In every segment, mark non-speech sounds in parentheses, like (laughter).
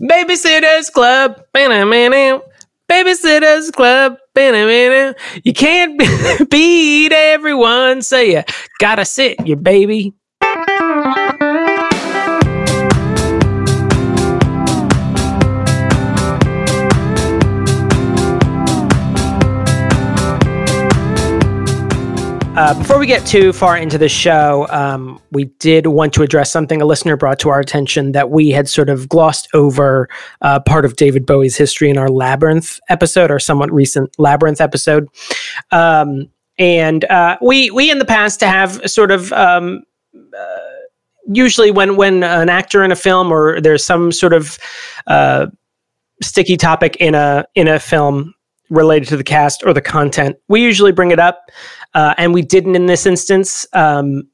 Babysitters Club. Babysitters Club. You can't (laughs) beat everyone, so you gotta sit your baby. Uh, before we get too far into the show, um, we did want to address something a listener brought to our attention that we had sort of glossed over uh, part of David Bowie's history in our Labyrinth episode, our somewhat recent Labyrinth episode. Um, and uh, we we in the past have sort of um, uh, usually when when an actor in a film or there's some sort of uh, sticky topic in a in a film related to the cast or the content, we usually bring it up uh, and we didn't in this instance. Um,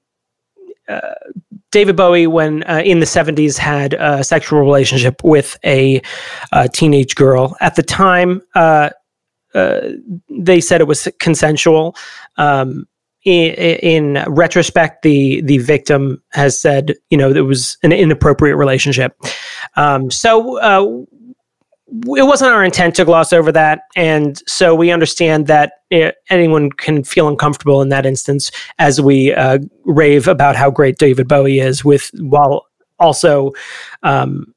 uh, David Bowie, when uh, in the 70s, had a sexual relationship with a, a teenage girl. At the time, uh, uh, they said it was consensual. Um, in, in, retrospect, the the victim has said, you know, it was an inappropriate relationship. Um, so uh, it wasn't our intent to gloss over that. And so we understand that it, anyone can feel uncomfortable in that instance as we uh, rave about how great David Bowie is, with while also um,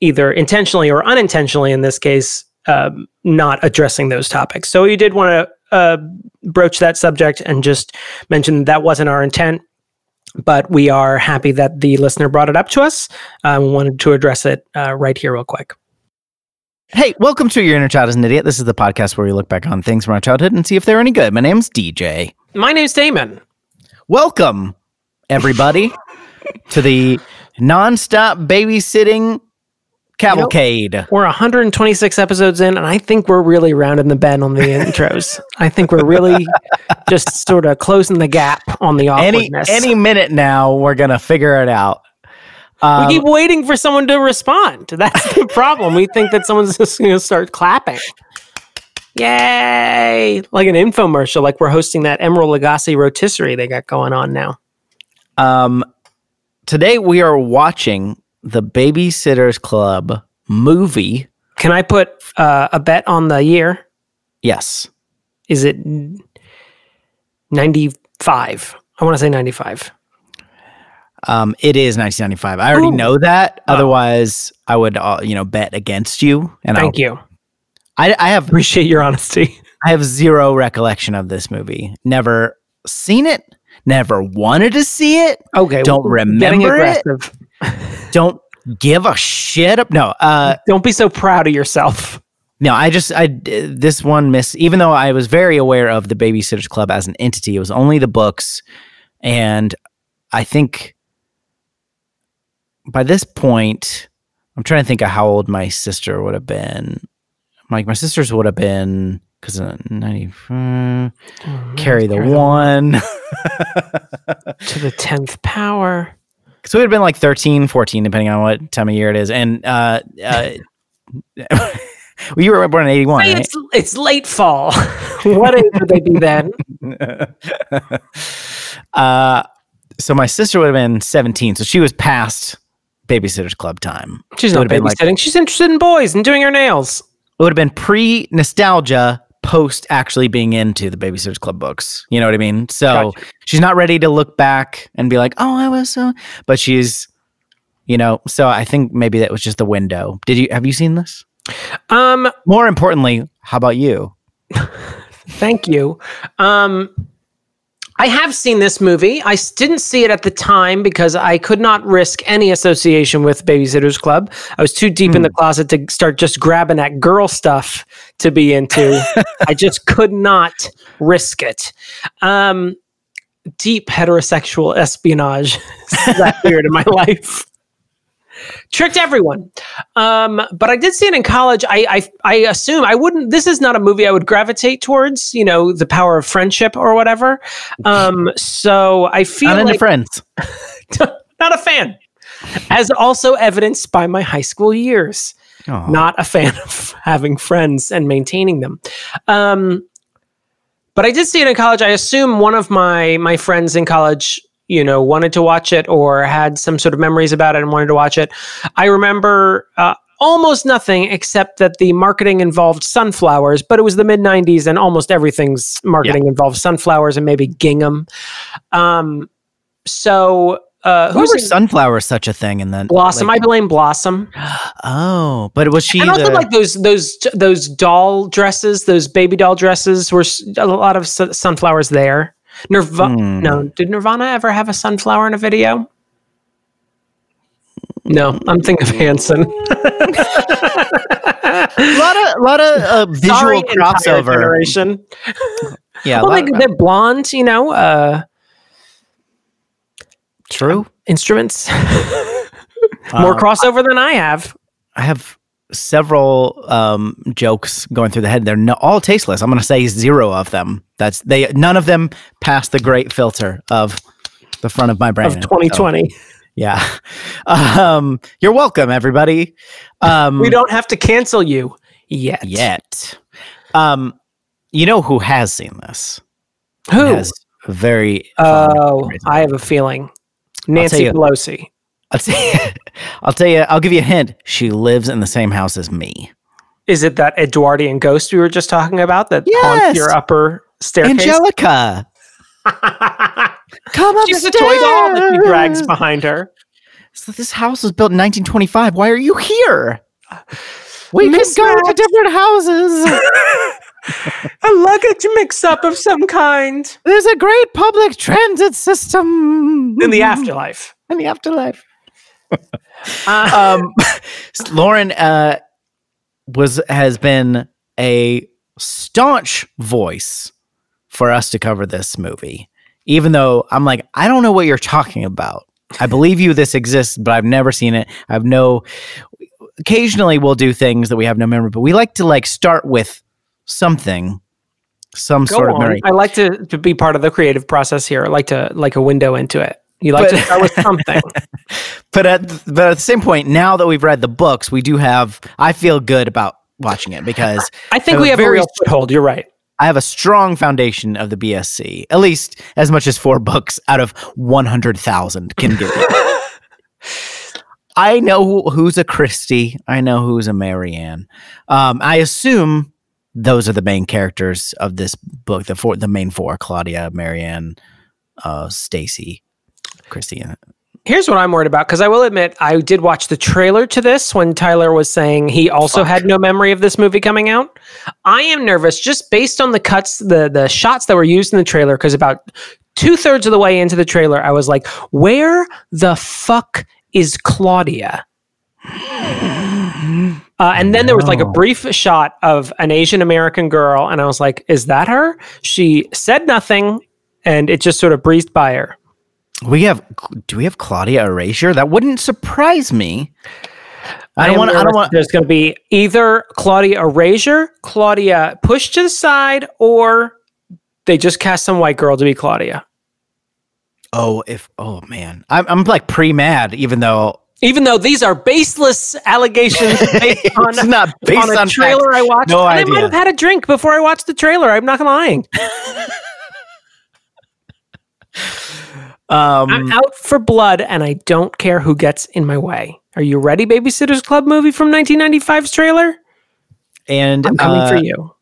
either intentionally or unintentionally, in this case, um, not addressing those topics. So we did want to uh, broach that subject and just mention that, wasn't our intent. But we are happy that the listener brought it up to us. We wanted to address it uh, right here, real quick. Hey, welcome to Your Inner Child is an Idiot. This is the podcast where we look back on things from our childhood and see if they're any good. My name's DJ. My name's Damon. Welcome, everybody, (laughs) to the nonstop babysitting cavalcade. You know, we're 126 episodes in, and I think we're really rounding the bend on the (laughs) intros. I think we're really just sort of closing the gap on the awkwardness. Any, any minute now, we're going to figure it out. Um, we keep waiting for someone to respond. That's the (laughs) problem. we think that someone's just going to start clapping. Yay! Like an infomercial, like we're hosting that Emeril Lagasse rotisserie they got going on now. Um, today we are watching the Babysitters Club movie. Can I put uh, a bet on the year? Yes. Is it 95? I want to say 95. Um, it is 1995. I already Ooh. know that. Oh. Otherwise, I would, uh, you know, bet against you. And thank I'll, you. I, I have appreciate your honesty. (laughs) I have zero recollection of this movie. Never seen it. Never wanted to see it. Okay. Don't remember it. (laughs) Don't give a shit. Up. No. Uh, Don't be so proud of yourself. No, I just I this one miss. Even though I was very aware of the Babysitters Club as an entity, it was only the books, and I think by this point, I'm trying to think of how old my sister would have been. Like my sisters would have been because uh, 90 oh, carry the one (laughs) to the 10th power. So it would have been like 13, 14, depending on what time of year it is. And uh, uh, well, (laughs) you were born in 81. Right? It's, it's late fall. (laughs) what age would they be then? uh, so my sister would have been 17. So she was past Babysitters Club time. She's not babysitting. Like, She's interested in boys and doing her nails. It would have been pre nostalgia, post actually being into the Babysitters Club books. You know what I mean? So gotcha. she's not ready to look back and be like, "Oh, I was so," but she's, you know. So I think maybe that was just the window. Did you have you seen this? Um. More importantly, how about you? (laughs) Thank you. Um. I have seen this movie. I didn't see it at the time because I could not risk any association with Babysitters Club. I was too deep mm. in the hmm. closet to start just grabbing that girl stuff to be into. (laughs) I just could not risk it. Um, deep heterosexual espionage (laughs) is that period in my (laughs) life tricked everyone. Um, but I did see it in college. I, I I assume I wouldn't. This is not a movie I would gravitate towards. You know, the power of friendship or whatever. Um, so I feel not like, friends. (laughs) not a fan, as also evidenced by my high school years. Aww. Not a fan of having friends and maintaining them. Um, but I did see it in college. I assume one of my my friends in college you know wanted to watch it or had some sort of memories about it and wanted to watch it i remember uh, almost nothing except that the marketing involved sunflowers, but it was the mid 90s and almost everything's marketing involved sunflowers and maybe gingham. Um, so, uh, were in- sunflowers such a thing? And then Blossom? like- I blame Blossom. oh, but was she and also the? like those those those doll dresses, those baby doll dresses were a lot of su- sunflowers there. Nirvana. Hmm. No, did Nirvana ever have a sunflower in a video? No, I'm thinking of Hanson. a lot of, lot of uh, visual Sorry, crossover. generation. (laughs) Yeah, Well, lot- they, they're blonde, you know, uh, true. instruments. (laughs) More Um, crossover than I have. I have several um, jokes going through the head. They're no, all tasteless. I'm going to say zero of them. That's they. None of them pass the great filter of the front of my brain. Of So, 2020, yeah. (laughs) Um, you're welcome, everybody. Um, we don't have to cancel you yet. yet. Um, you know who has seen this? Who? Has very. Oh, I have a feeling. Nancy. Pelosi. I'll tell you. (laughs) I'll tell you. I'll give you a hint. She lives in the same house as me. Is it that Edwardian ghost we were just talking about that haunts your upper staircase? Angelica, (laughs) come she upstairs. has a toy doll that she drags behind her. So this house was built in 1925. Why are you here? We can Miss go to different houses. (laughs) A luggage mix-up of some kind There's a great public transit system in the afterlife. In the afterlife. (laughs) Um, (laughs) Lauren uh, was has been a staunch voice for us to cover this movie, even though I'm like, I don't know what you're talking about. I believe you this exists, but I've never seen it. I have no. Occasionally, we'll do things that we have no memory, but we like to like start with something, some go sort of memory. I like to, to be part of the creative process here. I like to like a window into it. You like But- to start with something. (laughs) But at but at the same point, now that we've read the books, we do have. I feel good about watching it because (laughs) I think have we a have a very real foothold. You're right. I have a strong foundation of the BSC, at least as much as four books out of 100,000 can give you. (laughs) I know who's a Kristy. I know who's a Mary Anne. Um, I assume those are the main characters of this book. The four, the main four: Claudia, Mary Anne, uh, Stacey, Kristy. and- Here's what I'm worried about because I will admit I did watch the trailer to this when Tyler was saying he also Fuck. had no memory of this movie coming out. I am nervous just based on the cuts, the the shots that were used in the trailer. Because about two thirds of the way into the trailer, I was like, "Where the fuck is Claudia?" (gasps) Uh, and then there was like a brief shot of an Asian American girl, and I was like, "Is that her?" She said nothing, and it just sort of breezed by her. We have. Do we have Claudia Erasure? That wouldn't surprise me. I don't want. I don't want. There's going to be either Claudia Erasure, Claudia pushed to the side, or they just cast some white girl to be Claudia. Oh, if. Oh man, I'm. I'm like pre mad, even though Even though these are baseless allegations (laughs) based on, it's not based on a on trailer facts. I watched, No and I might have had a drink before I watched the trailer. I'm not lying. (laughs) Um, I'm out for blood, and I don't care who gets in my way. Are you ready, Babysitters Club movie from 1995's trailer? and I'm coming uh, for you.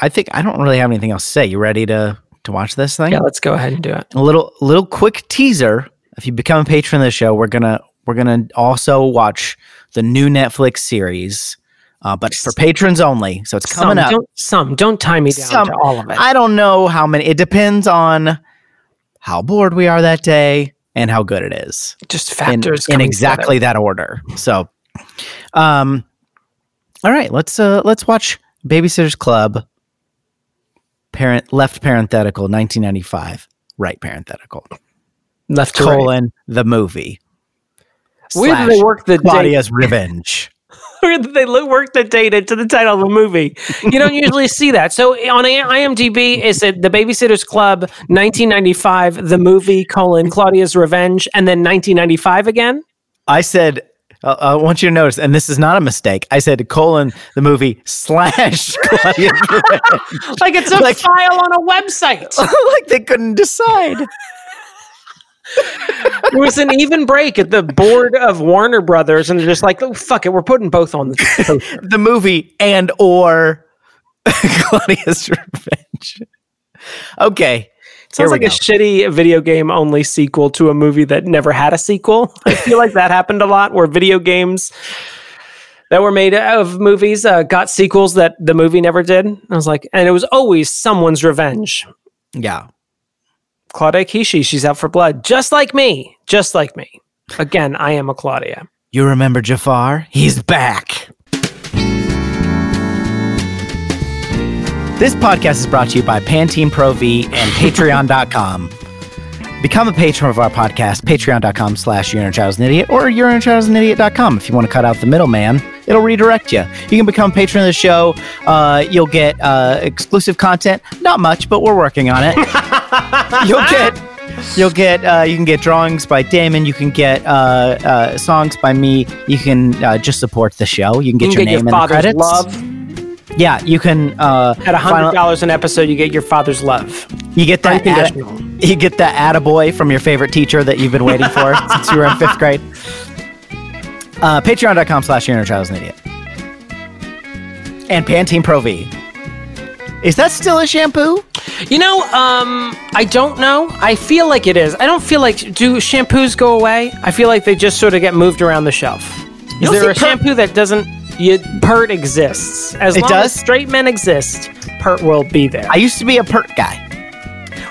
I think I don't really have anything else to say. You ready to to watch this thing? Yeah, let's go ahead and do it. A little little quick teaser. If you become a patron of the show, we're gonna we're gonna also watch the new Netflix series, uh, but for patrons only. So it's coming some, up. Don't, some. Don't tie me down Some. to all of it. I don't know how many. It depends on how bored we are that day and how good it is. just factors in coming exactly that order. So, um, all right, let's uh let's watch Babysitters Club. Parent left parenthetical 1995 right parenthetical left to right. colon the movie. Where did slash they work the date? Claudia's Revenge. (laughs) They lo- work the date into the title of the movie? You don't usually see that. So on IMDb, is it The Babysitters Club 1995, the movie colon Claudia's Revenge, and then 1995 again? I said. Uh, I want you to notice, and this is not a mistake. I said colon the movie slash (laughs) Claudia's Revenge. Like it's a Like- file on a website. (laughs) like they couldn't decide. It was an even break at the board of Warner Brothers, and they're just like, oh, "Fuck it, we're putting both on the (laughs) the movie and or (laughs) Claudia's Revenge. Okay. Sounds like go. a shitty video game only sequel to a movie that never had a sequel. (laughs) I feel like that happened a lot where video games that were made of movies uh, got sequels that the movie never did. I was like, and it was always someone's revenge. Yeah. Claudia Kishi, she's out for blood, just like me, just like me. Again, I am a Claudia. You remember Jafar? He's back. This podcast is brought to you by Pantene Pro V and (laughs) Patreon.com. Become a patron of our podcast, patreon.com slash you're an idiot or you're an idiot.com. If you want to cut out the middleman, it'll redirect you. You can become a patron of the show. Uh, you'll get uh, exclusive content. Not much, but we're working on it. (laughs) (laughs) you'll get You'll get uh, you can get drawings by Damon. You can get uh, uh, songs by me. You can uh, just support the show. You can get you your get name your in the credits. Love. Yeah, you can. Uh, At hundred dollars an episode, you get your father's love. You get that. Ad, you get that attaboy from your favorite teacher that you've been waiting for (laughs) since you were in fifth grade. Uh, Patreon.com slash your inner child is an idiot. And Pantene Pro V. Is that still a shampoo? You know, um, I don't know. I feel like it is. I don't feel like do shampoos go away? I feel like they just sort of get moved around the shelf. Is there a per- shampoo that doesn't you, pert exists. As it long does? as straight men exist, pert will be there. I used to be a pert guy.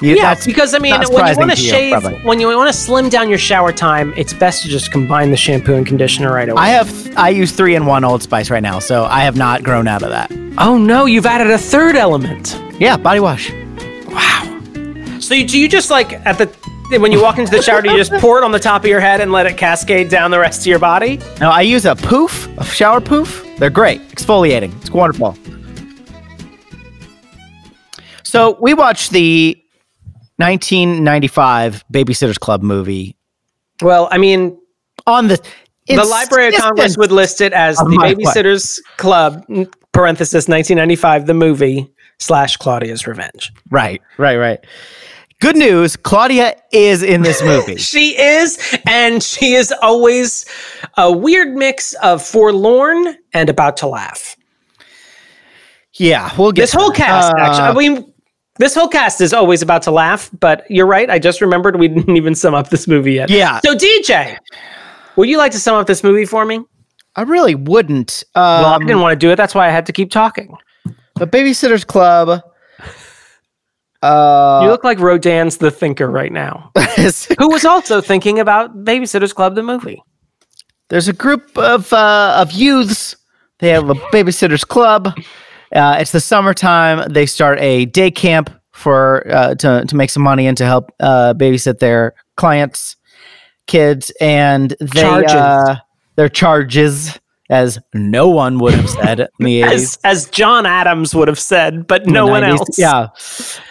You, yeah, because I mean, when you want to shave, you, when you want to slim down your shower time, it's best to just combine the shampoo and conditioner right away. I have, I use three in one Old Spice right now, so I have not grown out of that. Oh no, you've added a third element. Yeah, body wash. Wow. So you, do you just like at the when you walk into the shower, do you just pour it on the top of your head and let it cascade down the rest of your body? No, I use a poof, a shower poof. They're great, exfoliating. It's wonderful. So we watched the 1995 Babysitters Club movie. Well, I mean, on the the Library of Congress would list it as the Babysitters Club parenthesis 1995 the movie slash Claudia's Revenge. Right, right, right. Good news, Claudia is in this (laughs) movie. she is, and she is always a weird mix of forlorn and about to laugh. Yeah, we'll get this whole cast. Uh, actually, I mean, this whole cast is always about to laugh. But you're right. I just remembered we (laughs) didn't even sum up this movie yet. Yeah. So DJ, would you like to sum up this movie for me? I really wouldn't. Um, well, I didn't want to do it. That's why I had to keep talking. The Babysitters Club (laughs) uh, you look like Rodin's The Thinker right now, (laughs) who was also thinking about Babysitter's Club, the movie. There's a group of uh, of youths. They have a Babysitter's Club. Uh, it's the summertime. They start a day camp for uh, to to make some money and to help uh, babysit their clients' kids, and they uh, their charges as no one would have said in the 80s. as, as John Adams would have said, but no one else. Yeah.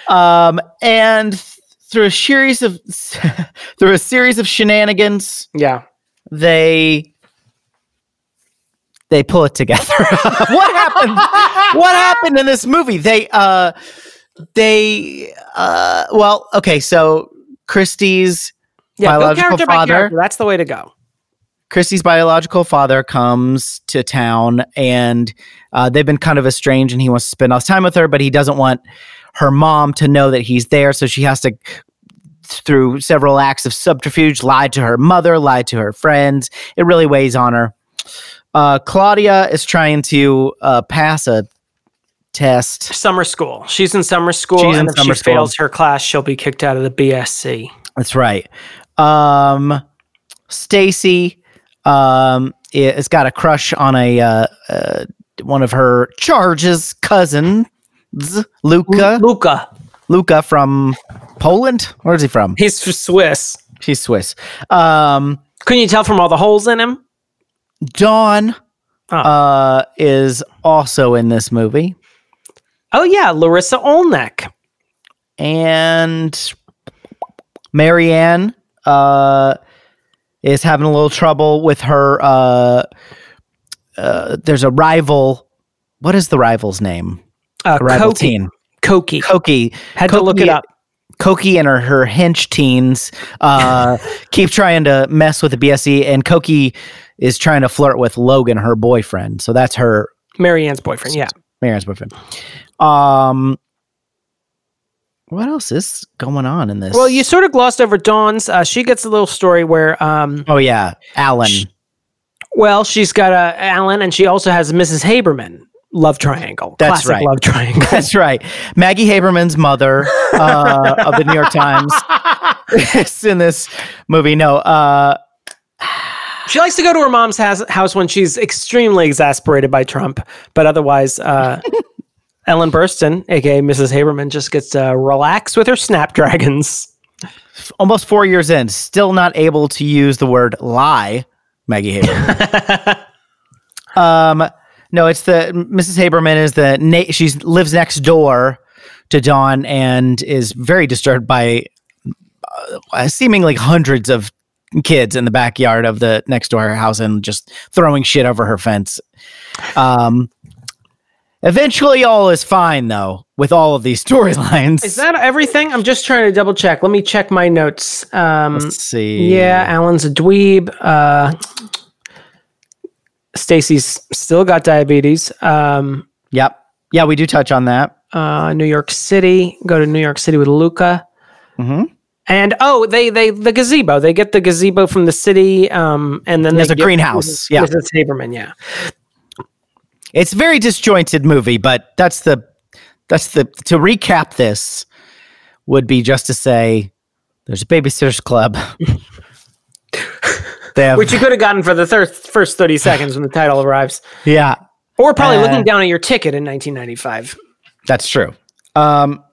Um, and through a series of (laughs) through a series of shenanigans, yeah, they they pull it together. (laughs) what happened? what happened in this movie? They uh they uh well, okay, so Kristy's yeah, biological father. That's the way to go. Kristy's biological father comes to town and uh, they've been kind of estranged and he wants to spend all his time with her, but he doesn't want her mom to know that he's there. So she has to, through several acts of subterfuge, lie to her mother, lie to her friends. It really weighs on her. Uh, Claudia is trying to uh, pass a test. Summer school. She's in summer school, She's and if she school. fails her class, she'll be kicked out of the BSC. That's right. Um, Stacey um, has got a crush on a uh, uh, one of her charges cousins, Luca. Luca. Luca from Poland. Where is he from? He's Swiss. He's Swiss. Um, Couldn't you tell from all the holes in him? Dawn oh. uh, is also in this movie. Oh yeah, Larisa Oleynik. And Mary Anne uh, is having a little trouble with her. Uh, uh, there's a rival. What is the rival's name? Uh, rival Cokie. teen. Cokie. Cokie. Had Cokie, to look it up. Cokie and her, her hench teens uh, (laughs) keep trying to mess with the BSC, and Cokie is trying to flirt with Logan, her boyfriend. So that's her Mary Anne's boyfriend. Yeah. Mary Anne's boyfriend. Um, what else is going on in this? Well, you sort of glossed over Dawn's. Uh, she gets a little story where, um, oh yeah, Alan. Sh- well, she's got a Alan, and she also has Mrs. Haberman. Love triangle. That's Classic right. Love triangle. (laughs) That's right. Maggie Haberman's mother uh, of the New York Times is (laughs) (laughs) in this movie. No, uh, She likes to go to her mom's house, house when she's extremely exasperated by Trump, but otherwise, uh, (laughs) Ellen Burstyn, aka Mrs. Haberman, just gets to relax with her snapdragons. almost four years in, still not able to use the word lie. Maggie Haberman. (laughs) um, no, it's the Mrs. Haberman is the na- she lives next door to Dawn and is very disturbed by uh, seemingly hundreds of kids in the backyard of the next door house and just throwing shit over her fence. Um, eventually, all is fine though with all of these (laughs) storylines. Is that everything? I'm just trying to double check. Let me check my notes. Um, Let's see. yeah, Alan's a dweeb. Uh, Stacey's still got diabetes. Um, Yep. Yeah, we do touch on that. uh, New York City. Go to New York City with Luca. Mm-hmm. And oh, they they the gazebo. They get the gazebo from the city, um, and then There's a get greenhouse, yeah. Mrs. Haberman, yeah. It's a very disjointed movie, but that's the that's the to recap this would be just to say there's a babysitters club. (laughs) they have Which you could have gotten for the thir- first thirty seconds when the title arrives, yeah, or probably Uh, looking down at your ticket in 1995. that's true. Um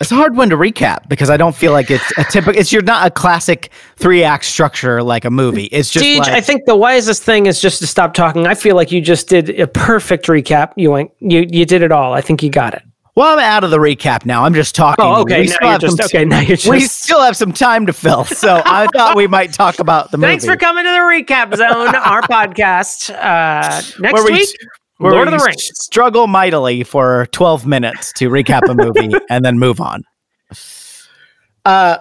it's a hard one to recap because I don't feel like it's a typical. It's you're not a classic three act structure like a movie. It's just Deej, like, I think the wisest thing is just to stop talking. I feel like you just did a perfect recap. You went, you you did it all. I think you got it. well, I'm out of the recap now. I'm just talking. Oh, okay. We Now still have just some- okay. Now just. We still have some time to fill, so (laughs) I thought we might talk about the movie. Thanks for coming to the recap zone, our podcast. Uh, next Where we- week, where Lord we of the Rings. struggle mightily for 12 minutes to recap a movie (laughs) and then move on. Uh,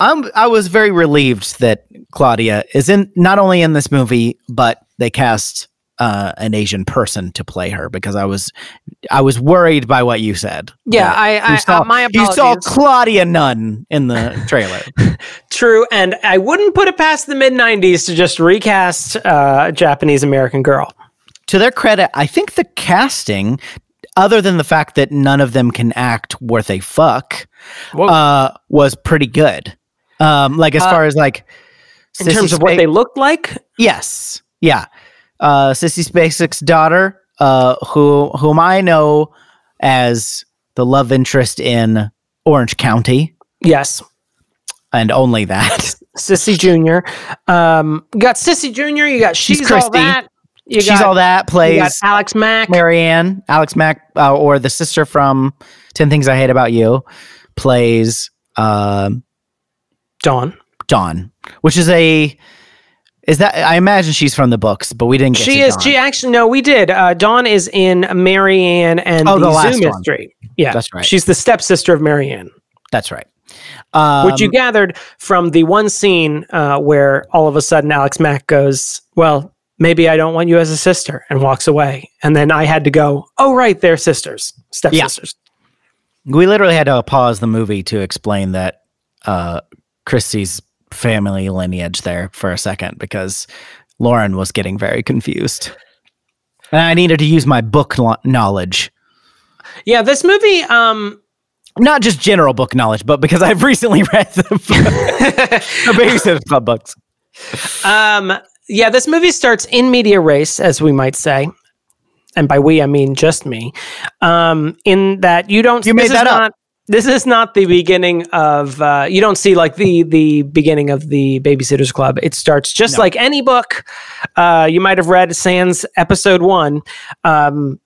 I'm I was very relieved that Claudia is in not only in this movie, but they cast uh, an Asian person to play her because I was I was worried by what you said. Yeah, I, you I saw, uh, my you saw. Claudia Nunn in the trailer. (laughs) True, and I wouldn't put it past the mid '90s to just recast uh, a Japanese American girl. To their credit, I think the casting, other than the fact that none of them can act worth a fuck, uh, was pretty good. Um, like as Uh, far as like in terms of what they looked like, yes, yeah. Uh, Sissy Spacek's daughter, uh, who whom I know as the love interest in Orange County, yes, and only that. Sissy Junior. Um, you got Sissy Junior. You got she's, all Kristy. that. You She's got, all that. You got Plays Alex Mack. Mary Anne, Alex Mack, uh, or the sister from Ten Things I Hate About You, plays um, Dawn. Dawn, which is a is that I imagine she's from the books, but we didn't get She is. Dawn. She actually no, we did. Uh, Dawn is in Mary Anne and Oh, the, the last Zoo one. Mystery. Yeah, That's right. She's the stepsister of Mary Anne. That's right. Um, which you gathered from the one scene uh, where all of a sudden Alex Mack goes, "Well, maybe I don't want you as a sister," and walks away. And then I had to go, "Oh, right, they're sisters, stepsisters." we literally had to pause the movie to explain that uh, Kristy's family lineage there for a second because Lauren was getting very confused, and I needed to use my book lo- knowledge. Yeah, this movie. Um, not just general book knowledge, but because I've (laughs) recently read the, (laughs) the Babysitters Club books. um, yeah, this movie starts in media res, as we might say. And by we, I mean just me. Um, in that you don't. You made that up. Not, this is not the beginning of. Uh, you don't see like the the beginning of the Babysitters Club. It starts just No. like any book uh, you might have read. Sans episode one. Um,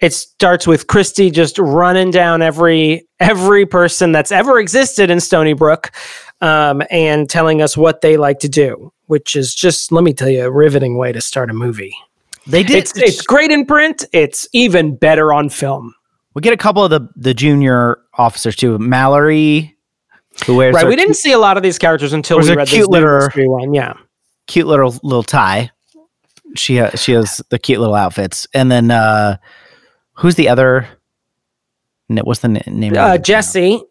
it starts with Kristy just running down every every person that's ever existed in Stoneybrook, um, and telling us what they like to do, which is just let me tell you a riveting way to start a movie. They did. It's it's great in print. It's even better on film. we get a couple of the the junior officers too. Mallory, who wears right. We didn't see a lot of these characters until we read cute this little- one. Yeah. cute little little tie. She ha- she has the cute little outfits, and then uh who's the other? What's the name? Uh, Jessi.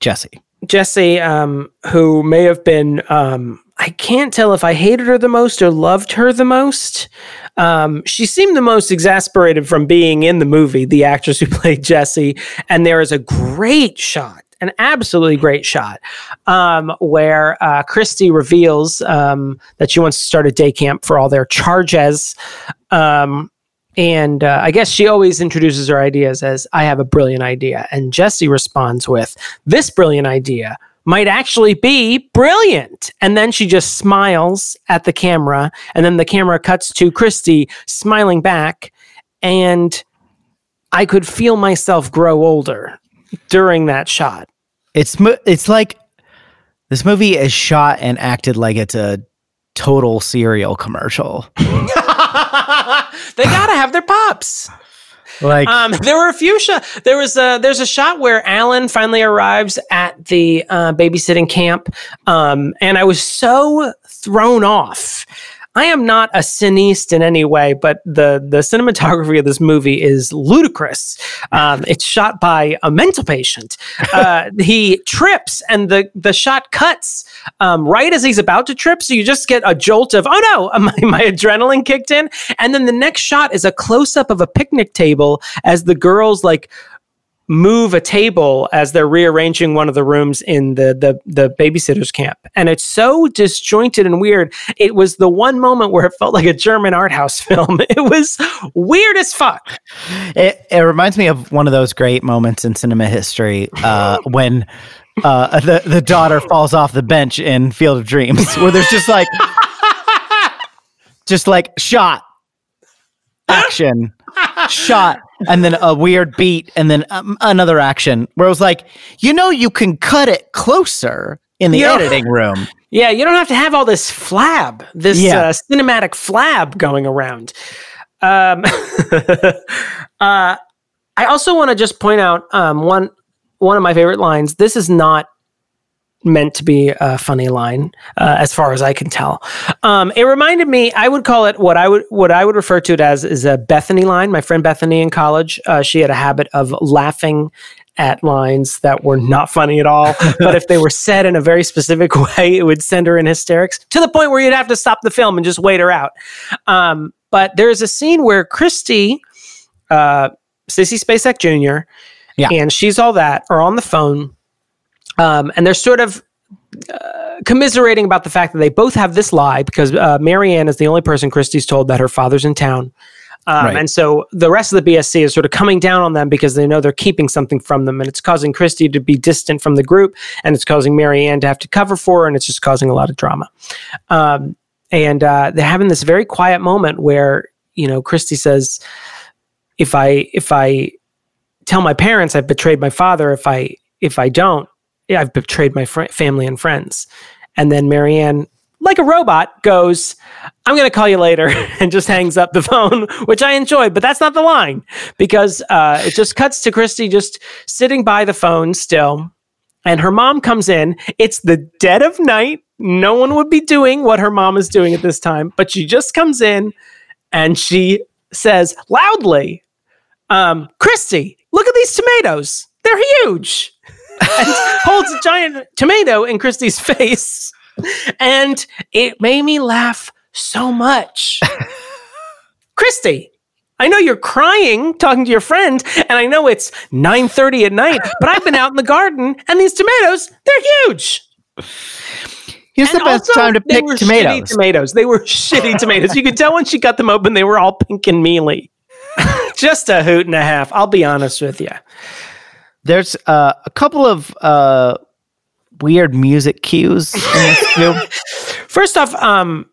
Jessi. Jessi, um, who may have been, um, I can't tell if I hated her the most or loved her the most. Um, she seemed the most exasperated from being in the movie, the actress who (laughs) played Jessi. And there is a great shot, an absolutely great shot, um, where uh, Kristy reveals um, that she wants to start a day camp for all their charges. Um, and uh, I guess she always introduces her ideas as, I have a brilliant idea. And Jessi responds with, This brilliant idea might actually be brilliant. And then she just smiles at the camera. And then the camera cuts to Kristy smiling back. And I could feel myself grow older during that shot. It's it's like this movie is shot and acted like it's a total cereal commercial. (laughs) they gotta have their pops. Like Um, there were a few. There was a there's a shot where Alan finally arrives at the uh, babysitting camp, um, and I was so thrown off. I am not a cineast in any way, but the the cinematography of this movie is ludicrous. Um, it's shot by a mental patient. Uh, (laughs) he trips, and the the shot cuts um, right as he's about to trip. So you just get a jolt of oh no, (laughs) my, my adrenaline kicked in, and then the next shot is a close up of a picnic table as the girls like move a table as they're rearranging one of the rooms in the the the babysitters camp. And it's so disjointed and weird. It was the one moment where it felt like a german art house (laughs) film. It was weird as fuck. It, it reminds me of one of those great moments in cinema history uh, (laughs) when uh, the the daughter falls off the bench in Field of Dreams, where there's just like (laughs) just like shot, action, shot, and then a weird beat, and then um, another action. Where it was like, you know, you can cut it closer in the Yeah. editing room. yeah you don't have to have all this flab this Yeah. uh, cinematic flab going around um (laughs) uh i also want to just point out um one one of my favorite lines this is not meant to be a funny line uh, as far as i can tell. Um, it reminded me i would call it what i would what i would refer to it as is a bethany line. My friend bethany in college uh, she had a habit of laughing at lines that were not funny at all. (laughs) But if they were said in a very specific (laughs) way it would send her in hysterics to the point where you'd have to stop the film and just wait her out. Um, but there's a scene where kristy uh, sissy spacek jr Yeah. and she's all that are on the phone um, and they're sort of uh, commiserating about the fact that they both have this lie because uh, Mary Anne is the only person Kristy's told that her father's in town. Um, Right. And so the rest of the BSC is sort of coming down on them because they know they're keeping something from them. And it's causing Kristy to be distant from the group and it's causing Mary Anne to have to cover for her and it's just causing a lot of drama. Um, and uh, they're having this very quiet moment where, you know, Kristy says, if I, if I tell my parents I've betrayed my father, if I, if I don't, I've betrayed my fr- family and friends. And then Mary Anne, like a robot, goes, I'm going to call you later (laughs) and just hangs up the phone, which I enjoy, but that's not the line because uh, it just cuts to Kristy just sitting by the phone still. And her mom comes in. It's the dead of night. No one would be doing what her mom is doing at this time, but she just comes in and she says loudly, um, Kristy, look at these tomatoes. They're huge. And holds a giant tomato in Kristy's (laughs) face. And it made me laugh so much. (laughs) Kristy, I know you're crying talking to your friend, and I know it's 9:30 at night, but I've been out in the garden and these tomatoes, they're huge. Here's the best also, time to pick tomatoes. tomatoes. They were (laughs) shitty tomatoes. You could tell when she cut them open, they were all pink and mealy. Just a hoot and a half. I'll be honest with you. There's uh, a couple of uh, weird music cues in this (laughs) too. First off, um,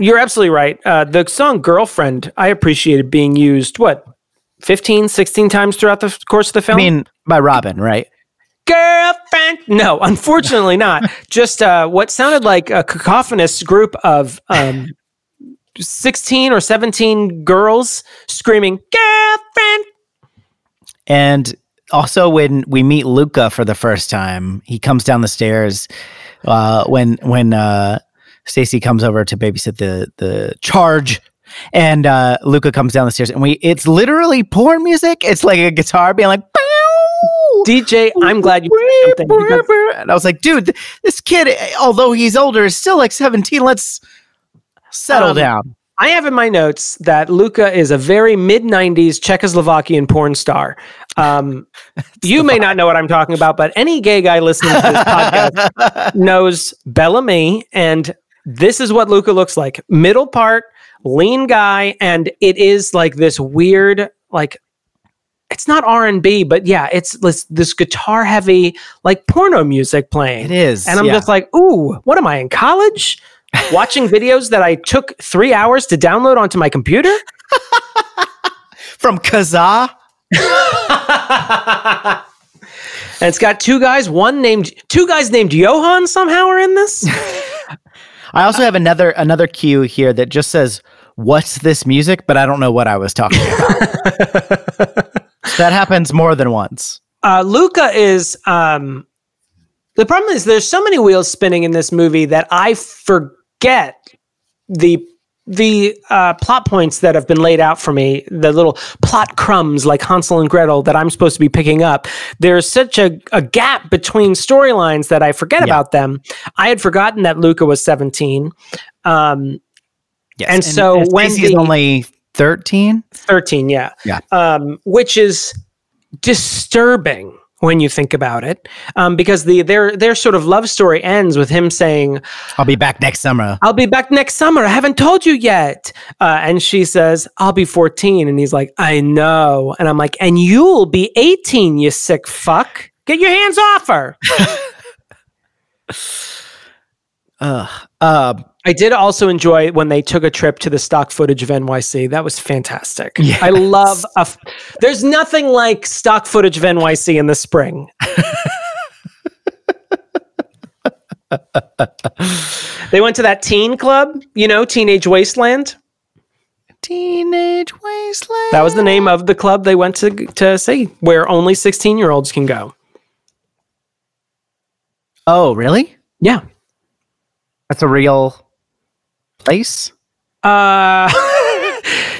you're absolutely right. Uh, the song Girlfriend, I appreciated being used, what, 15, 16 times throughout the course of the film? I mean, by Robin, right? Girlfriend. No, unfortunately not. (laughs) Just uh, what sounded like a cacophonous group of um, 16 or 17 girls screaming, Girlfriend. And also when we meet Luca for the first time, he comes down the stairs uh, when when uh, Stacey comes over to babysit the the charge. And uh, Luca comes down the stairs, and we it's literally porn music. It's like a guitar being like, DJ, I'm glad you and I was like, dude, th- this kid, although he's older, is still like 17. Let's settle Um, down. I have in my notes that Luca is a very mid 90s Czechoslovakian porn star. Um, (laughs) you may not know what I'm talking about, but any gay guy listening to this podcast (laughs) knows Bel Ami, and this is what Luca looks like middle part, lean guy, and it is like this weird, like, it's not R&B, but yeah, it's this, this guitar heavy, like porno music playing. It is. And I'm yeah. just like, ooh, what am I in college? Watching videos that I took three hours to download onto my computer? (laughs) from Kazaa. (laughs) and it's got two guys, one named two guys named Johan somehow are in this. (laughs) I also have another another cue here that just says, "What's this music?" But I don't know what I was talking about. that happens more than once. Uh, Luca is um, the problem is there's so many wheels spinning in this movie that I forget the the uh, plot points that have been laid out for me, the little plot crumbs like Hansel and Gretel that I'm supposed to be picking up. There's such a, a gap between storylines that I forget Yeah. about them. I had forgotten that Luca was 17. Um, Yes. And so when Stacey's the- only thirteen. 13, yeah. Yeah. Um, which is disturbing when you think about it. Um, because the their their sort of love story ends with him saying, I'll be back next summer. I'll be back next summer. I haven't told you yet. Uh, and she says, I'll be 14. And he's like, I know. And I'm like, and you'll be 18, you sick fuck. Get your hands off her. (laughs) Ugh. Uh, I did also enjoy when they took a trip to the stock footage of NYC. That was fantastic. Yes. I love. A f- There's nothing like stock footage of NYC in the spring. (laughs) they went to that teen club, you know, Teenage Wasteland. Teenage Wasteland. That was the name of the club they went to to see, where only 16 year olds can go. Oh, really? Yeah. That's a real place. Uh, (laughs)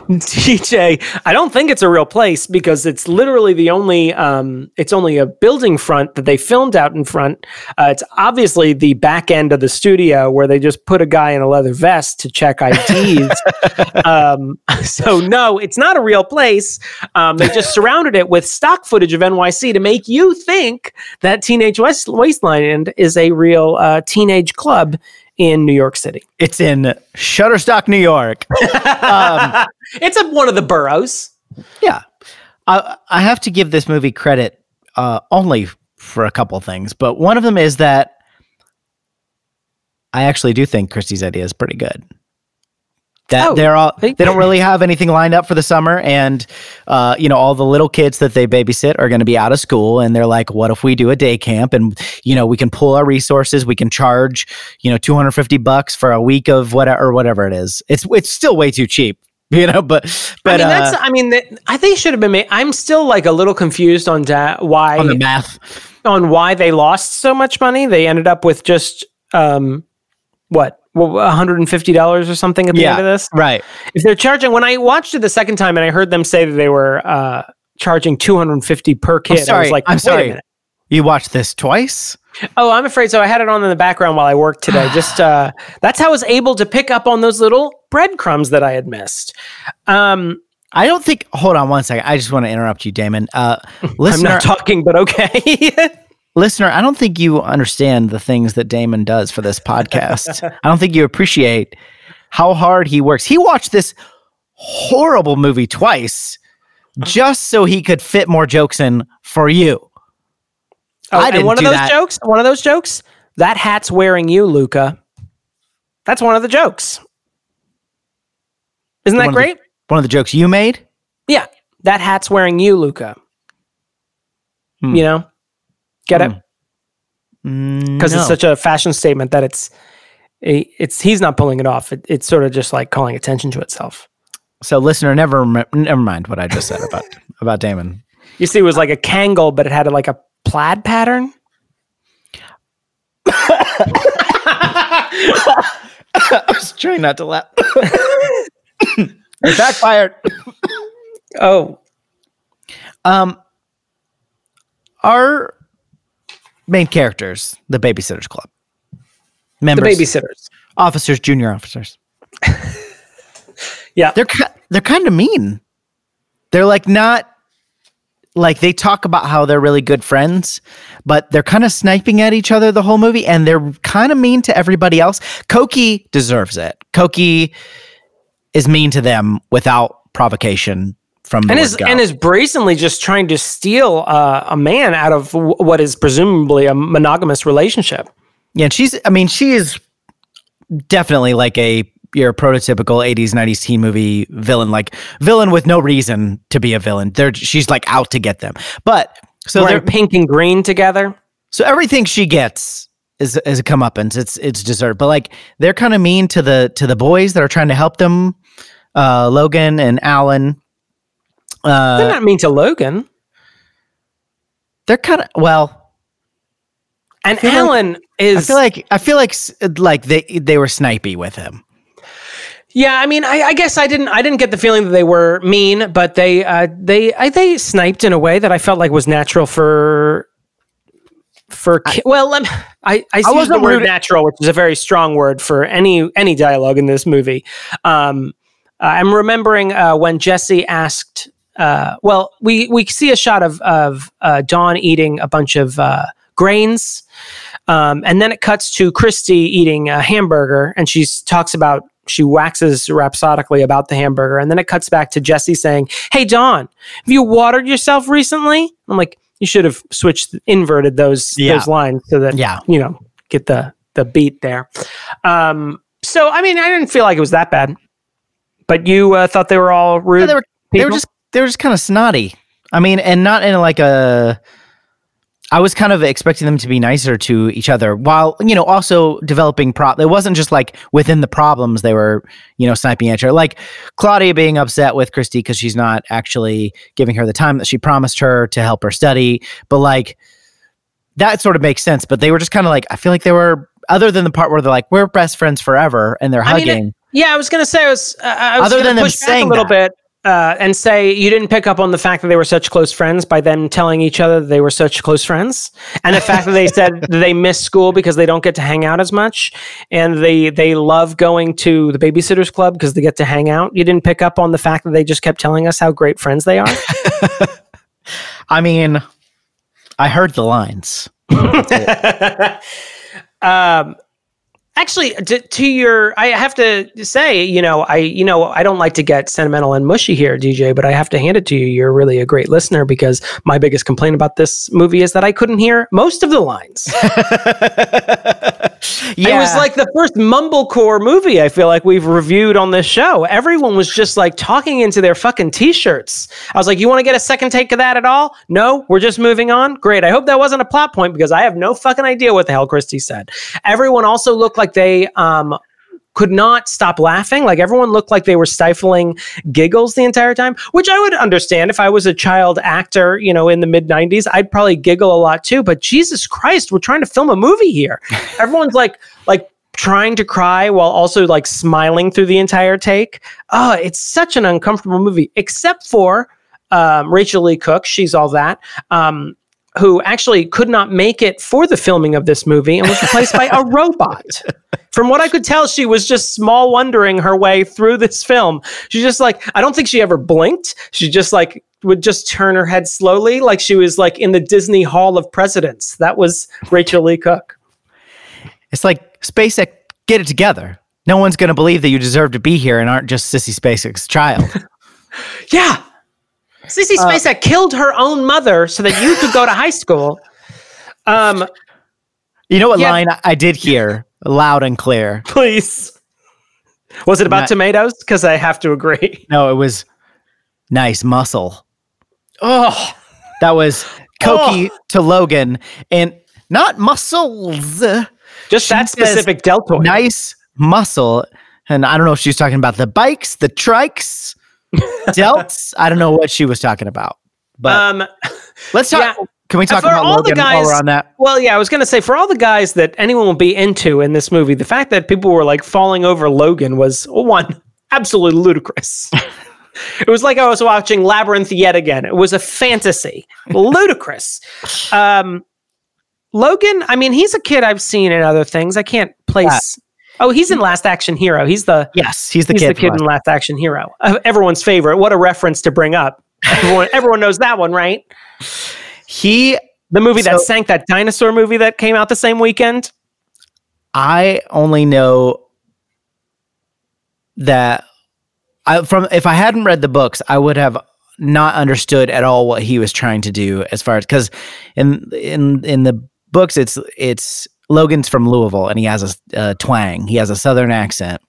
DJ, I don't think it's a real place because it's literally the only, um, it's only a building front that they filmed out in front. Uh, it's obviously the back end of the studio where they just put a guy in a leather vest to check IDs. (laughs) um, (laughs) so no, it's not a real place. Um, they just surrounded it with stock footage of NYC to make you think that Teenage West- Wasteland is a real uh, teenage club in New York City. It's in Shutterstock, New York. (laughs) um, It's a, one of the boroughs. yeah, I, I have to give this movie credit uh, only for a couple things, but one of them is that I actually do think Kristy's idea is pretty good. That Oh, they're all they- don't really have anything lined up for the summer, and uh, you know all the little kids that they babysit are going to be out of school, and they're like, "What if we do a day camp and you know we can pull our resources, we can charge you know two hundred fifty bucks for a week of whatever or whatever it is. It's it's still way too cheap, (laughs) you know. But but I mean, uh, that's. I mean, that, I think should have been made. I'm still like a little confused on da- why on the math. on why they lost so much money. They ended up with just um, what, well, 150 dollars or something at the end of this. Right. If they're charging, when I watched it the second time and I heard them say that they were uh, charging 250 per kid, I sorry, was like, I'm wait sorry. a minute. You watched this twice? Oh, I'm afraid so. I had it on in the background while I worked today. (sighs) Just uh, that's how I was able to pick up on those little breadcrumbs that I had missed. Um, I don't think. Hold on one second. I just want to interrupt you, Damon. Uh, (laughs) I'm not talking, but okay. (laughs) listener, I don't think you understand the things that Damon does for this podcast. (laughs) I don't think you appreciate how hard he works. He watched this horrible movie twice just so he could fit more jokes in for you. Oh, I didn't one of those that. jokes, one of those jokes, that hat's wearing you, Luca. That's one of the jokes. Isn't that One of the- great? One of the jokes you made. yeah, that hat's wearing you, Luca. Hmm. You know, get it? Mm, Because no. it's such a fashion statement that it's, it's he's not pulling it off. It, it's sort of just like calling attention to itself. so, listener, never never mind what I just said about (laughs) about Damon. You see, it was like a Kangol, but it had like a plaid pattern. (laughs) I was trying not to laugh. (coughs) it backfired. Oh, Um, our main characters, the Babysitters Club, Members, the babysitters. officers, junior officers. (laughs) Yeah. they're they're kind of mean. They're like not like they talk about how they're really good friends, but they're kind of sniping at each other the whole movie, and they're kind of mean to everybody else. Cokie deserves it. Cokie is mean to them without provocation from and is and is brazenly just trying to steal uh, a man out of w- what is presumably a monogamous relationship. Yeah, she's I mean, she is definitely like a your prototypical 80s 90s teen movie villain like villain with no reason to be a villain. They're she's like out to get them. But so they're pink and green together. so everything she gets is is a comeuppance. It's it's dessert. But like they're kind of mean to the to the boys that are trying to help them. Uh Logan and Alan. They're Uh not mean to Logan. they're kind of well, And feel like- Alan is. I feel like I feel like like they they were snipey with him. Yeah, I mean, I, I guess I didn't. I didn't get the feeling that they were mean, but they, uh, they, I, they sniped in a way that I felt like was natural for, for. ki- well, lem- I, I, use the word rooting- natural, which is a very strong word for any any dialogue in this movie. Um, I'm remembering uh, when Jessi asked. Uh, well, we we see a shot of of uh, Dawn eating a bunch of uh, grains, um, and then it cuts to Kristy eating a hamburger, and she talks about she waxes rhapsodically about the hamburger, and then it cuts back to Jessi saying, "Hey, Dawn, have you watered yourself recently?" I'm like, you should have switched, inverted those Yeah. those lines so that Yeah. you know get the the beat there. Um, so I mean, I didn't feel like it was that bad, but you uh, thought they were all rude. Yeah, they were they were just they were just kind of snotty. I mean, and not in like a. I was kind of expecting them to be nicer to each other, while you know also developing prop. It wasn't just like within the problems they were, you know, sniping at her. Like Claudia being upset with Kristy because she's not actually giving her the time that she promised her to help her study. But like that sort of makes sense. But they were just kind of like I feel like they were other than the part where they're like we're best friends forever and they're I mean, hugging. Yeah, I was gonna say I was. Uh, I was Other than them push back saying a little that. bit uh, and say you didn't pick up on the fact that they were such close friends by them telling each other that they were such close friends, and the fact that they said (laughs) that they miss school because they don't get to hang out as much, and they they love going to the babysitters club because they get to hang out. You didn't pick up on the fact that they just kept telling us how great friends they are. (laughs) I mean, I heard the lines. (laughs) um, actually, to, to your, I have to say, you know, I, you know, I don't like to get sentimental and mushy here, DJ, but I have to hand it to you. You're really a great listener because my biggest complaint about this movie is that I couldn't hear most of the lines. (laughs) It was like the first mumblecore movie I feel like we've reviewed on this show. Everyone was just like talking into their fucking t-shirts. I was like, "You want to get a second take of that at all?" No, we're just moving on. Great. I hope that wasn't a plot point because I have no fucking idea what the hell Kristy said. Everyone also looked like they um could not stop laughing. Like everyone looked like they were stifling giggles the entire time, which I would understand if I was a child actor, you know, in the mid 90s. I'd probably giggle a lot too, but Jesus Christ, we're trying to film a movie here. (laughs) Everyone's like like trying to cry while also like smiling through the entire take. Oh, it's such an uncomfortable movie except for um, Rachael Leigh Cook, she's all that. Um, who actually could not make it for the filming of this movie and was replaced by a (laughs) robot. From what I could tell, she was just small wondering her way through this film. She's just like, I don't think she ever blinked. She just like would just turn her head slowly, like she was like in the Disney Hall of Presidents. That was Rachael Leigh Cook. It's like SpaceX, get it together. No one's going to believe that you deserve to be here and aren't just Sissy Spacek's child. (laughs) Yeah. Sissy Spacek killed her own mother so that you could go to high school. Um, you know what Yeah. line I- did hear loud and clear? please. Was it about Not- tomatoes? Because I have to agree. (laughs) No, it was nice muscle. Oh, That was Cokie to Logan and not muscles. just She that specific deltoid. Nice muscle. And I don't know if she was talking about the bikes, the trikes, delts. I don't know what she was talking about. But um, let's talk. yeah. Can we talk For about all the Logan while we're guys- on that? well, yeah, I was gonna say for all the guys that anyone will be into in this movie, the fact that people were like falling over Logan was one absolutely ludicrous. (laughs) it was like I was watching Labyrinth yet again. It was a fantasy, ludicrous. (laughs) Um, Logan, I mean, he's a kid I've seen in other things. I can't place. Oh, he's in Last Action Hero. He's the Yes, he's the he's kid. the kid from in Last Action Hero. Uh, everyone's favorite. What a reference to bring up. Everyone, everyone knows that one, right? (laughs) he, The movie that sank that dinosaur movie that came out the same weekend. I only know that I from if I hadn't read the books, I would have not understood at all what he was trying to do as far as because in in in the books it's it's Logan's from Louisville and he has a uh, twang. He has a southern accent.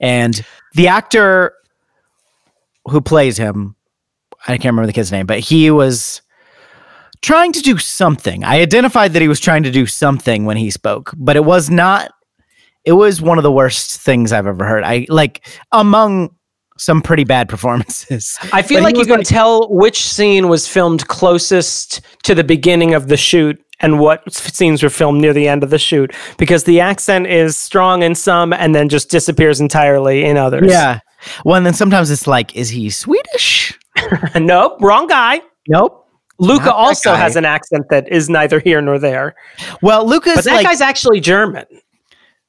And the actor who plays him, I can't remember the kid's name, but he was trying to do something. I identified that he was trying to do something when he spoke, but it was not it was one of the worst things I've ever heard. I like among some pretty bad (laughs) performances. I feel But like you can like- tell which scene was filmed closest to the beginning of the shoot and what scenes were filmed near the end of the shoot because the accent is strong in some and then just disappears entirely in others. Yeah. Well, and then sometimes it's like, is he Swedish? (laughs) nope, wrong guy. Nope. Luca also has an accent that is neither here nor there. Well, Lucas, But that like, guy's actually German.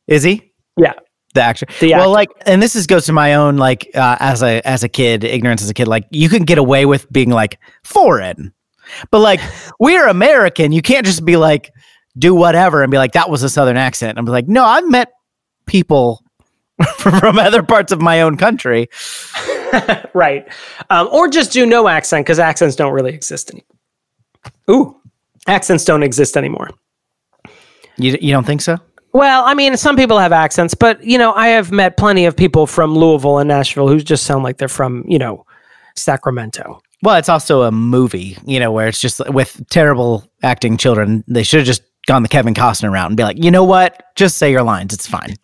is he Yeah. the actor? The well, actor. like, and this is goes to my own like uh, as a as a kid, ignorance as a kid. Like, you can get away with being like foreign, but like we're American. You can't just be like do whatever and be like that was a southern accent. I'm like, no, I've met people (laughs) from other parts of my own country. (laughs) right. Um, or just do no accent because accents don't really exist anymore. Ooh, accents don't exist anymore. You you don't think so? Well, I mean, some people have accents, but you know, I have met plenty of people from Louisville and Nashville who just sound like they're from, you know, Sacramento. Well, it's also a movie, you know, where it's just with terrible acting children. They should have just gone the Kevin Costner route and be like, you know what? Just say your lines. It's fine.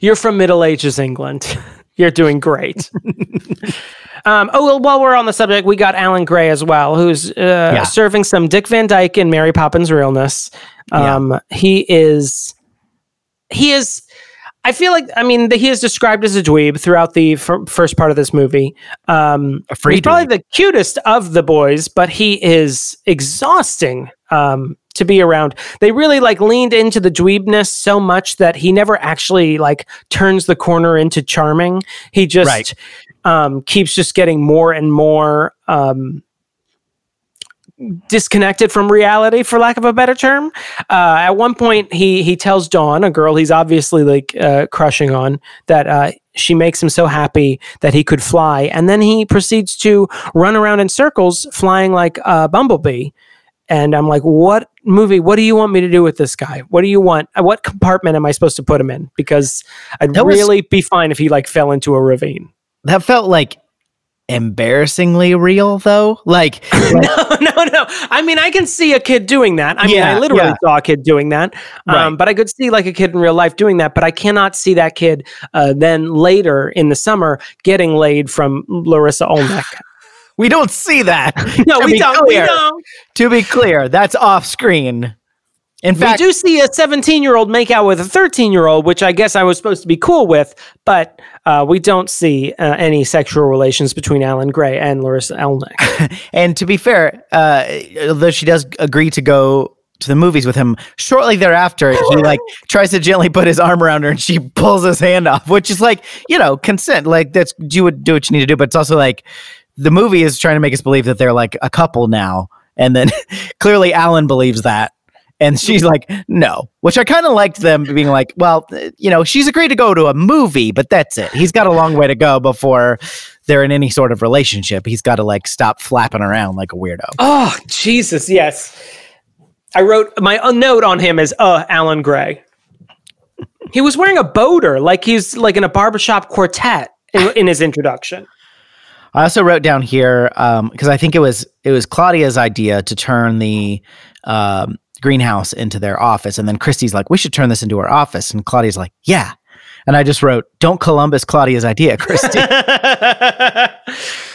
You're from Middle Ages England. (laughs) You're doing great. (laughs) um, oh, well, while we're on the subject, we got Alan Gray as well, who's uh, serving some Dick Van Dyke in Mary Poppins Realness. Um, He is, he is, I feel like, I mean, he is described as a dweeb throughout the f- first part of this movie. Um, he's probably the cutest of the boys, but he is exhausting um, to be around. They really like leaned into the dweebness so much that he never actually like turns the corner into charming. He just Right. um, keeps just getting more and more um, disconnected from reality, for lack of a better term. Uh, at one point, he he tells Dawn, a girl he's obviously like uh, crushing on, that uh, she makes him so happy that he could fly, and then he proceeds to run around in circles, flying like a bumblebee. And I'm like, what movie? What do you want me to do with this guy? What do you want? uh, What compartment am I supposed to put him in? Because I'd was- really be fine if he like fell into a ravine. That felt like embarrassingly real, though. Like, (laughs) no, no, no. I mean, I can see a kid doing that. I mean, I literally yeah. saw a kid doing that. Um, Right. But I could see like a kid in real life doing that. But I cannot see that kid uh, then later in the summer getting laid from Larisa Oleynik. (laughs) we don't see that. no, we don't. clear- We don't. To be clear, that's off screen. In We fact, do see a 17 year old make out with a 13 year old, which I guess I was supposed to be cool with, but uh, we don't see uh, any sexual relations between Alan Gray and Larisa Oleynik. (laughs) and to be fair, uh, although she does agree to go to the movies with him, shortly thereafter, he like (laughs) tries to gently put his arm around her and she pulls his hand off, which is like, you know, consent. Like that's you would do what you need to do, but it's also like the movie is trying to make us believe that they're like a couple now. And then (laughs) clearly Alan believes that. And she's like, no, which I kind of liked them being like, well, you know, she's agreed to go to a movie, but that's it. He's got a long way to go before they're in any sort of relationship. He's got to like stop flapping around like a weirdo. Oh, Jesus, yes. I wrote my note on him as uh Alan Gray. He was wearing a boater, like he's like in a barbershop quartet in, in his introduction. I also wrote down here because I think it was it was Claudia's idea to turn the um, greenhouse into their office, and then Kristy's like, "We should turn this into our office," and Claudia's like, "Yeah." And I just wrote, "Don't Columbus Claudia's idea, (laughs) Kristy."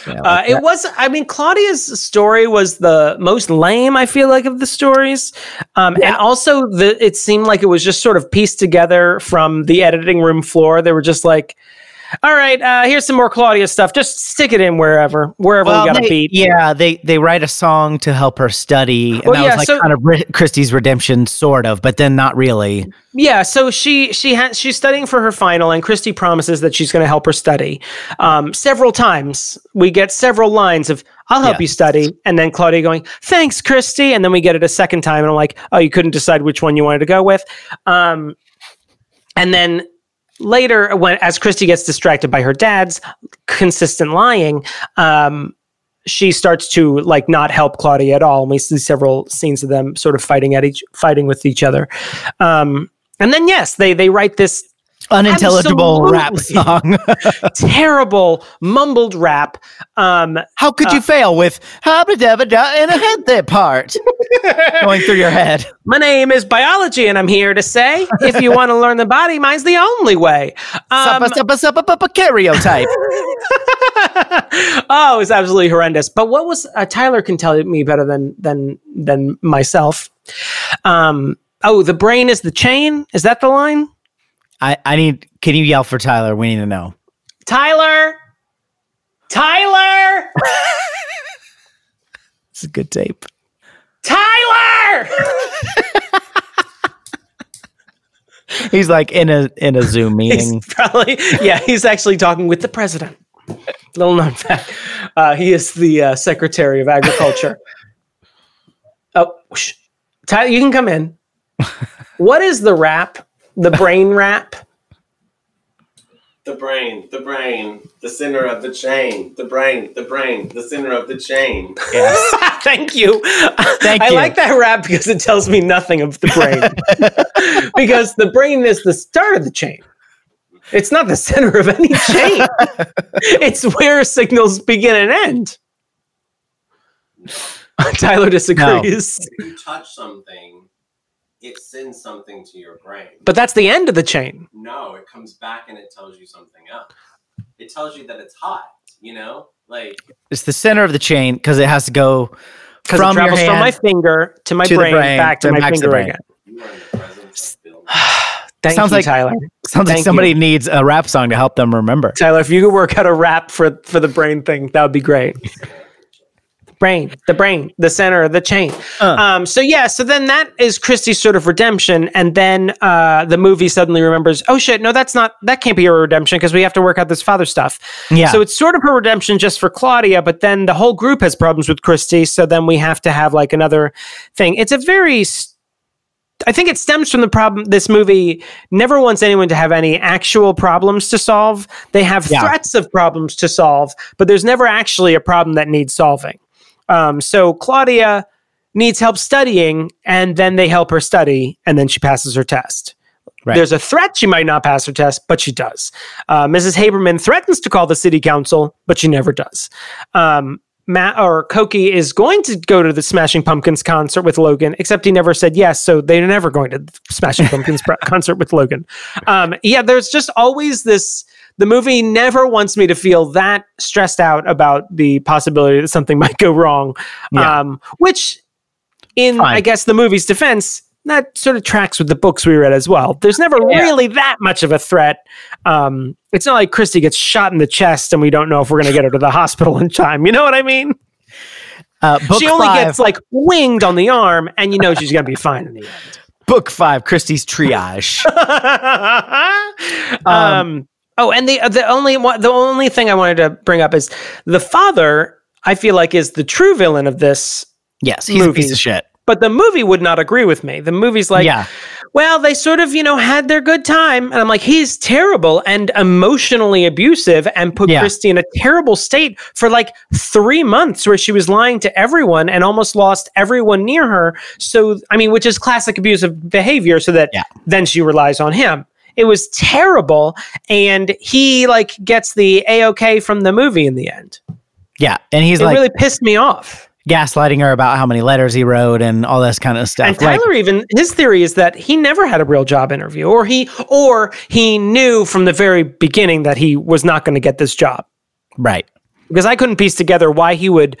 Yeah, uh, it was. I mean, Claudia's story was the most lame. I feel like of the stories, um, yeah. and also the. It seemed like it was just sort of pieced together from the editing room floor. They were just like, all right, uh, here's some more Claudia stuff. Just stick it in wherever, wherever well, we got to beat. Yeah, they they write a song to help her study, and well, that yeah, was like so, kind of re- Kristy's redemption, sort of, but then not really. Yeah, so she she has she's studying for her final, and Kristy promises that she's going to help her study. Um, several times we get several lines of "I'll help yeah. you study," and then Claudia going "Thanks, Kristy," and then we get it a second time, and I'm like, "Oh, you couldn't decide which one you wanted to go with." Um, and then later when as kristy gets distracted by her dad's consistent lying um, she starts to like not help claudia at all. And we see several scenes of them sort of fighting at each fighting with each other. Um, and then yes they they write this unintelligible rap song. (laughs) terrible mumbled rap. Um, How could uh, you fail with habba dabba da in a head there part (laughs) going through your head? My name is Biology, and I'm here to say if you want to learn the body, mine's the only way. Um, suppa, suppa, suppa, karyotype. (laughs) oh, it's absolutely horrendous. But what was uh, Tyler can tell me better than than than myself. Um, oh, the brain is the chain. Is that the line? I, I need, can you yell for Tyler? We need to know. Tyler! Tyler! (laughs) it's a good tape. Tyler! (laughs) he's like in a in a Zoom (laughs) meeting. He's probably yeah. He's actually talking with the president. Little known fact. Uh, he is the uh, Secretary of Agriculture. oh, whoosh. Tyler, you can come in. What is the rap the brain wrap. The brain, the brain, the center of the chain. The brain, the brain, the center of the chain. Yes. (laughs) Thank you. Thank I you. like that rap because it tells me nothing of the brain. (laughs) because the brain is the start of the chain. It's not the center of any chain. (laughs) it's where signals begin and end. Tyler disagrees. No. If you touch something it sends something to your brain. But that's the end of the chain. No, it comes back and it tells you something else. It tells you that it's hot, you know? Like it's the center of the chain because it has to go from it travels from my finger to my to brain, brain, back to my back finger to again. (sighs) Thank sounds you, like Tyler. Sounds Thank like somebody you. needs a rap song to help them remember. Tyler, if you could work out a rap for for the brain thing, that would be great (laughs) brain, the brain, the center of the chain. Uh. Um, so yeah, so then that is Kristy's sort of redemption, and then uh, the movie suddenly remembers, oh shit, no, that's not that can't be her redemption because we have to work out this father stuff. Yeah. So it's sort of her redemption just for Claudia, but then the whole group has problems with Kristy, so then we have to have like another thing. It's a very I think it stems from the problem. This movie never wants anyone to have any actual problems to solve. They have yeah. threats of problems to solve, but there's never actually a problem that needs solving. Um, so Claudia needs help studying, and then they help her study, and then she passes her test. Right. There's a threat she might not pass her test, but she does. Uh, Mrs. Haberman threatens to call the city council, but she never does. Um, Matt or Cokie is going to go to the Smashing Pumpkins concert with Logan, except he never said yes, so they're never going to the Smashing Pumpkins (laughs) concert with Logan. Um, yeah, there's just always this the movie never wants me to feel that stressed out about the possibility that something (laughs) might go wrong. Yeah. Um, which, in Fine. I guess the movie's defense, that sort of tracks with the books we read as well. There's never yeah. really that much of a threat. Um, it's not like Kristy gets shot in the chest and we don't know if we're going to get her to the (laughs) hospital in time. You know what I mean? Uh, she only five. gets like winged on the arm, and you know she's going to be fine in the end. Book five, Kristy's triage. (laughs) um, um, Oh, and the uh, the only the only thing I wanted to bring up is the father. I feel like is the true villain of this. Yes, he's movie. a piece of shit. But the movie would not agree with me. The movie's like, yeah. well, they sort of, you know, had their good time. And I'm like, he's terrible and emotionally abusive and put yeah. Kristy in a terrible state for like three months where she was lying to everyone and almost lost everyone near her. So, I mean, which is classic abusive behavior. So that yeah. then she relies on him. It was terrible, and he like gets the a okay from the movie in the end. Yeah, and he's it like, really pissed me off. gaslighting her about how many letters he wrote and all this kind of stuff. And Tyler Like, even his theory is that he never had a real job interview, or he or he knew from the very beginning that he was not going to get this job. right. Because I couldn't piece together why he would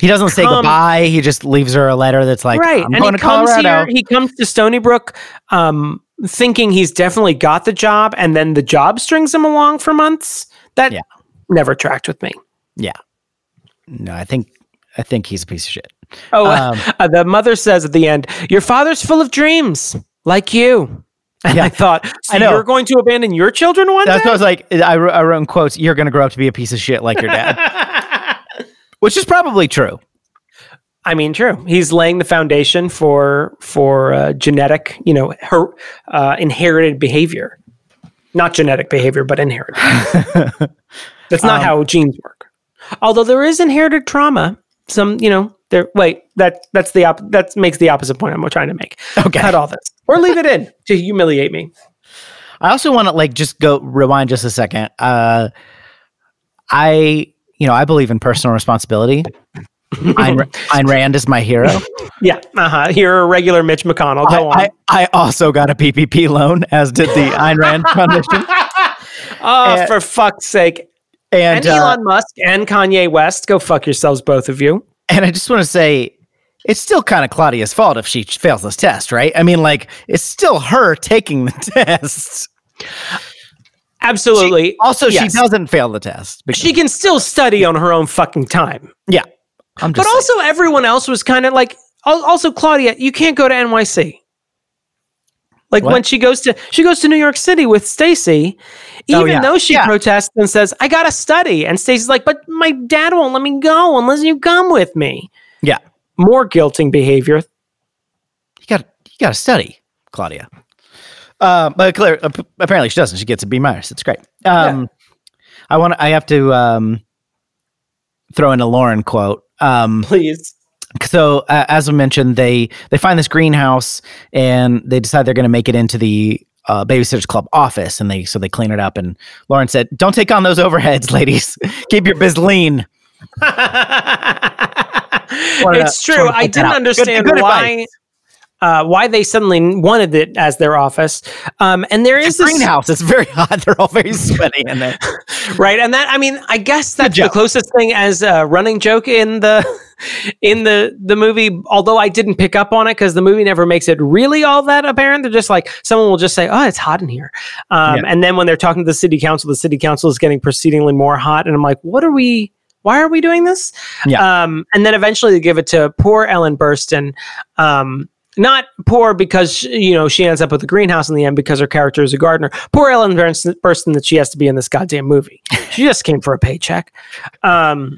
He doesn't say Come- goodbye. He just leaves her a letter that's like, right, I'm and going he to comes Colorado. here. He comes to Stoneybrook, um, thinking he's definitely got the job, and then the job strings him along for months. That Yeah. never tracked with me. yeah. No, I think I think he's a piece of shit. Oh, (laughs) Um, uh, the mother says at the end, "Your father's full of dreams, like you." (laughs) And Yeah. I thought, so I know. you're going to abandon your children one That's day? what I was like. I, I wrote in quotes, "You're going to grow up to be a piece of shit like your dad," (laughs) which is probably true. I mean, true. He's laying the foundation for for uh, genetic, you know, her uh, inherited behavior, not genetic behavior, but inherited. (laughs) That's not Um, how genes work. Although there is inherited trauma. Some, you know, there. Wait, that that's the op- that makes the opposite point I'm trying to make. Okay. Cut all this or leave it in to humiliate me. I also want to like just go rewind just a second. Uh, I, you know, I believe in personal responsibility. Ayn, Ayn Rand is my hero. (laughs) Yeah, uh huh. You're a regular Mitch McConnell. I, Go on. I, I also got a PPP loan, as did the (laughs) Ayn Rand Foundation. (laughs) oh, uh, for fuck's sake! And And, uh, Elon Musk and Kanye West, go fuck yourselves, both of you. and I just want to say, it's still kind of Claudia's fault if she fails this test, right? I mean, like, it's still her taking the test. Absolutely. Also, Yes. she doesn't fail the test. because- She can still study on her own fucking time. yeah. I'm But just also, everyone else was kind of like, also, Claudia, you can't go to NYC. Like What? when she goes to she goes to New York City with Stacey, even Oh, yeah. though she Yeah. protests and says, "I gotta study," and Stacey's like, "But my dad won't let me go unless you come with me." yeah. More guilting behavior. You got you got to study, Claudia. Uh, but clear, apparently she doesn't. She gets a B minus. It's great. Um, I want. I have to um, throw in a Lauren quote. Um, Please. so uh, as I mentioned, they they find this greenhouse and they decide they're going to make it into the uh, babysitters club office, and they so they clean it up. And Lauren said, "Don't take on those overheads, (laughs) ladies. Keep your biz lean." (laughs) It's to- true. I didn't out. Good- understand good why advice. Uh, why they suddenly wanted it as their office. Um, and there is It's a this greenhouse. It's very (laughs) hot. They're all very sweaty in there. (laughs) right, and that I mean, I guess that's the closest thing as a running joke in the (laughs) in the the movie. Although I didn't pick up on it because the movie never makes it really all that apparent. They're just like someone will just say, "Oh, it's hot in here," um, Yeah. and then when they're talking to the city council, the city council is getting proceedingly more hot, and I'm like, "What are we?" Why are we doing this? Yeah. Um, and then eventually they give it to poor Ellen Burstyn. Not poor because you know she ends up with the greenhouse in the end because her character is a gardener. Poor Ellen Burstyn, that she has to be in this goddamn movie. (laughs) She just came for a paycheck. Um,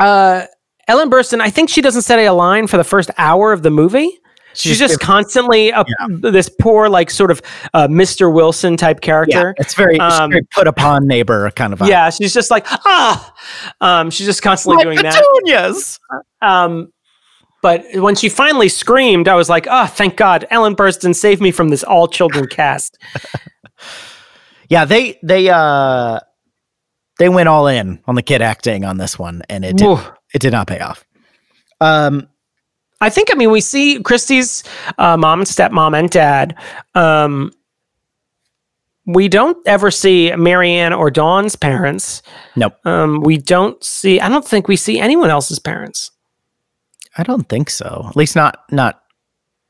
uh, Ellen Burstyn, I think she doesn't say a line for the first hour of the movie. She's, just constantly a, this poor, like sort of uh, Mr. Wilson type yeah, character. it's very, Um, very put upon neighbor kind of. vibe. Yeah, she's just like ah. Um, she's just constantly My doing that. petunias. Um, but when she finally screamed, I was like, oh, thank God. Ellen Burstyn saved me from this all children (laughs) cast. Yeah, they they uh they went all in on the kid acting on this one, and it did, it did not pay off. Um, I think, I mean, we see Kristy's uh, mom and stepmom and dad. Um, we don't ever see Mary Anne or Dawn's parents. nope, Um, we don't see, I don't think we see anyone else's parents. I don't think so. At least not not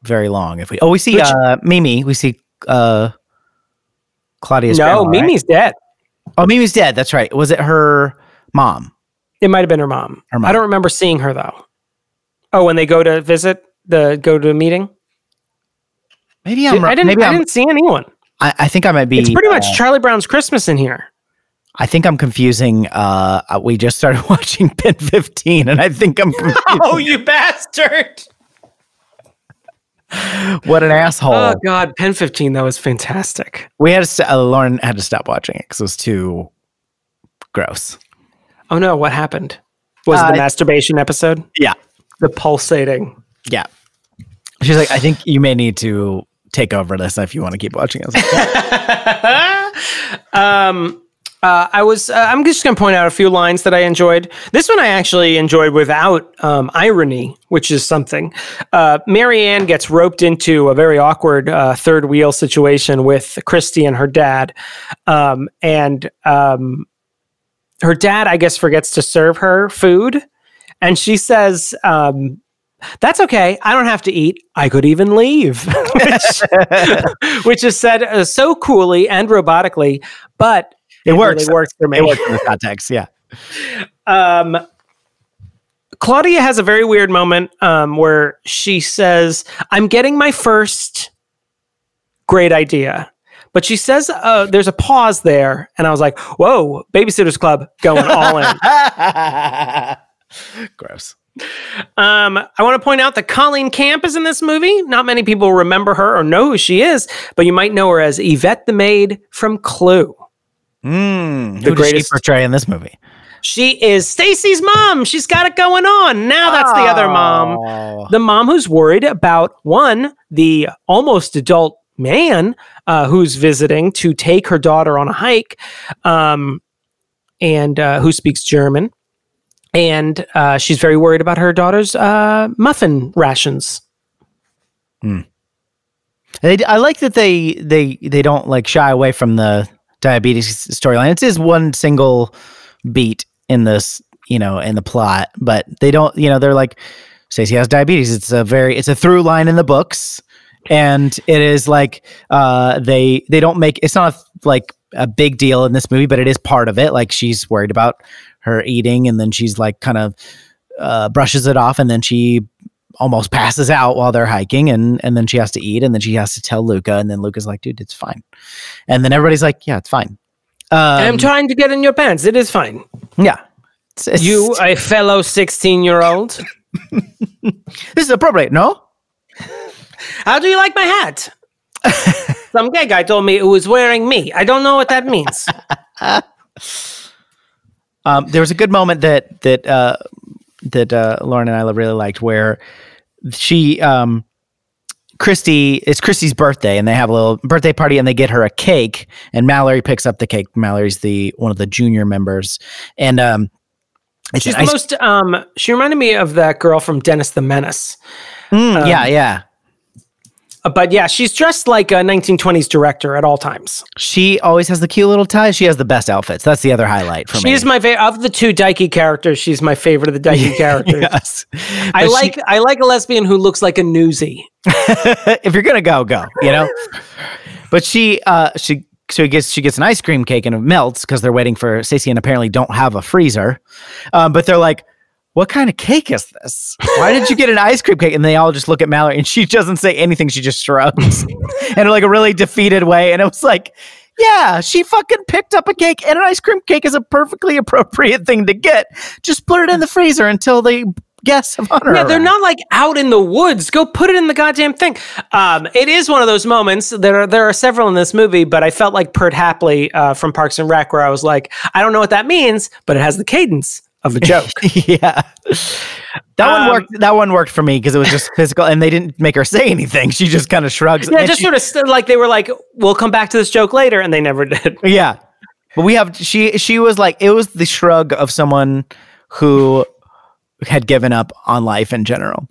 very long. If we oh we see Which- uh Mimi, we see uh Claudia's no, grandma, right? Mimi's dead. Oh, Mimi's dead. That's right. Was it her mom? It might have been her mom. Her mom. I don't remember seeing her though. Oh, when they go to visit, the go to a meeting? Maybe I'm. I didn't. maybe I I'm, didn't see anyone. I, I think I might be. It's pretty much uh, Charlie Brown's Christmas in here. I think I'm confusing. Uh, uh, we just started (laughs) watching PEN15, and I think I'm. confusing- Oh, you bastard! what an asshole! Oh God, Pen fifteen that was fantastic. we had to. st- Uh, Lauren had to stop watching it because it was too gross. Oh no, what happened? Was it Uh, the masturbation episode? Yeah, The pulsating. yeah. She's like, I think you may need to take over this if you want to keep watching it. Like, (laughs) um, Uh, I was. Uh, I'm just going to point out a few lines that I enjoyed. This one I actually enjoyed without um, irony, which is something. Uh, Mary Anne gets roped into a very awkward uh, third wheel situation with Kristy and her dad, um, and um, her dad, I guess, forgets to serve her food, and she says. Um, that's okay. I don't have to eat. I could even leave, (laughs) which, (laughs) which is said uh, so coolly and robotically, but It, works. Really works for me. It works in the context. Yeah. (laughs) Um, Claudia has a very weird moment um, where she says, I'm getting my first great idea. But she says uh, there's a pause there. And I was like, whoa, Babysitter's Club going all in. (laughs) Gross. Um, I want to point out that Colleen Camp is in this movie. Not many people remember her or know who she is, but you might know her as Yvette the maid from Clue. Mm, The who greatest- she portray in this movie? She is Stacey's mom. She's got it going on. Now that's the other mom. Oh. the mom who's worried about one, the almost adult man uh, who's visiting to take her daughter on a hike, um, and uh, who speaks German, and uh, she's very worried about her daughter's uh, muffin rations. They, I like that they they they don't like shy away from the diabetes storyline. It is one single beat in this, you know, in the plot, but they don't, you know, they're like Stacey has diabetes. It's a very it's a through line in the books, and it is like uh they they don't make it's not like a big deal in this movie, but it is part of it. Like she's worried about her eating, and then she's like kind of uh, brushes it off, and then she almost passes out while they're hiking and and then she has to eat and then she has to tell Luca and then Luca's like dude it's fine and then everybody's like yeah it's fine um, I'm trying to get in your pants. It is fine. yeah It's- it's- You, a fellow 16 year old, (laughs) this is appropriate no how do you like my hat? Some gay guy told me it was wearing me. I don't know what that means. (laughs) um, there was a good moment that that uh, that uh, Lauren and I really liked where she um, Kristy it's Kristy's birthday and they have a little birthday party and they get her a cake and Mallory picks up the cake. Mallory's the one of the junior members. And um, She's an the most, um, she reminded me of that girl from Dennis the Menace. Mm, yeah yeah. Uh, But yeah, she's dressed like a 1920s director at all times. She always has the cute little tie. She has the best outfits. That's the other highlight for me. She's my favorite of the two Dikey characters. She's my favorite of the Dikey (laughs) characters. yes. I But she- like I like a lesbian who looks like a newsie. (laughs) if you're gonna go, go. You know. but she, uh, she, so he gets she gets an ice cream cake and it melts because they're waiting for Stacey and apparently don't have a freezer. Um, but they're like, "What kind of cake is this? Why did you get an ice cream cake?" And they all just look at Mallory and she doesn't say anything. She just shrugs (laughs) in like a really defeated way. And it was like. Yeah, she fucking picked up a cake, and an ice cream cake is a perfectly appropriate thing to get. Just put it in the freezer until the guests of honor. Yeah, they're not like out in the woods. Go put it in the goddamn thing. Um, it is one of those moments. There are there are several in this movie, but I felt like Perd Hapley uh, from Parks and Rec, where I was like, I don't know what that means, but it has the cadence of a joke. (laughs) yeah. That Um, one worked. That one worked for me because it was just physical, and they didn't make her say anything. She just kind of shrugs. yeah, just she- sort of st- like they were like, we'll come back to this joke later, and they never did. (laughs) yeah. But we have she. She was like it was the shrug of someone who had given up on life in general.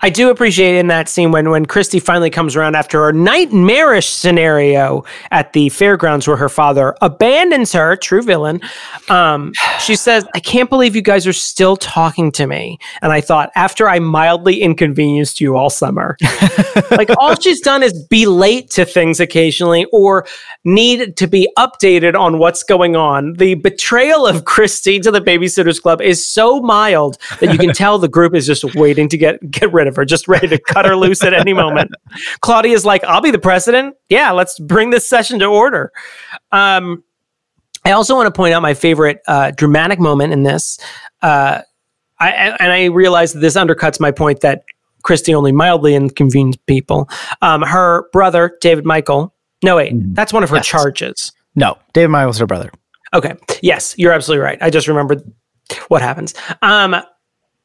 I do appreciate in that scene when when Kristy finally comes around after her nightmarish scenario at the fairgrounds where her father abandons her, true villain. Um, she says, "I can't believe you guys are still talking to me." And I thought, after I mildly inconvenienced you all summer, (laughs) like all she's done is be late to things occasionally or need to be updated on what's going on. The betrayal of Kristy to the Babysitters Club is so mild that you can (laughs) tell the group is just waiting to get get rid of her, just ready to cut her loose at any moment. (laughs) Claudia's like, "I'll be the president. Yeah, let's bring this session to order." Um, I also want to point out my favorite uh, dramatic moment in this. Uh, I, and I realize that this undercuts my point that Kristy only mildly inconvenienced people. Um, her brother, David Michael. No, wait, Mhm. that's one of her Yes. charges. No, David Michaels, her brother. Okay. Yes, you're absolutely right. I just remembered what happens. Um,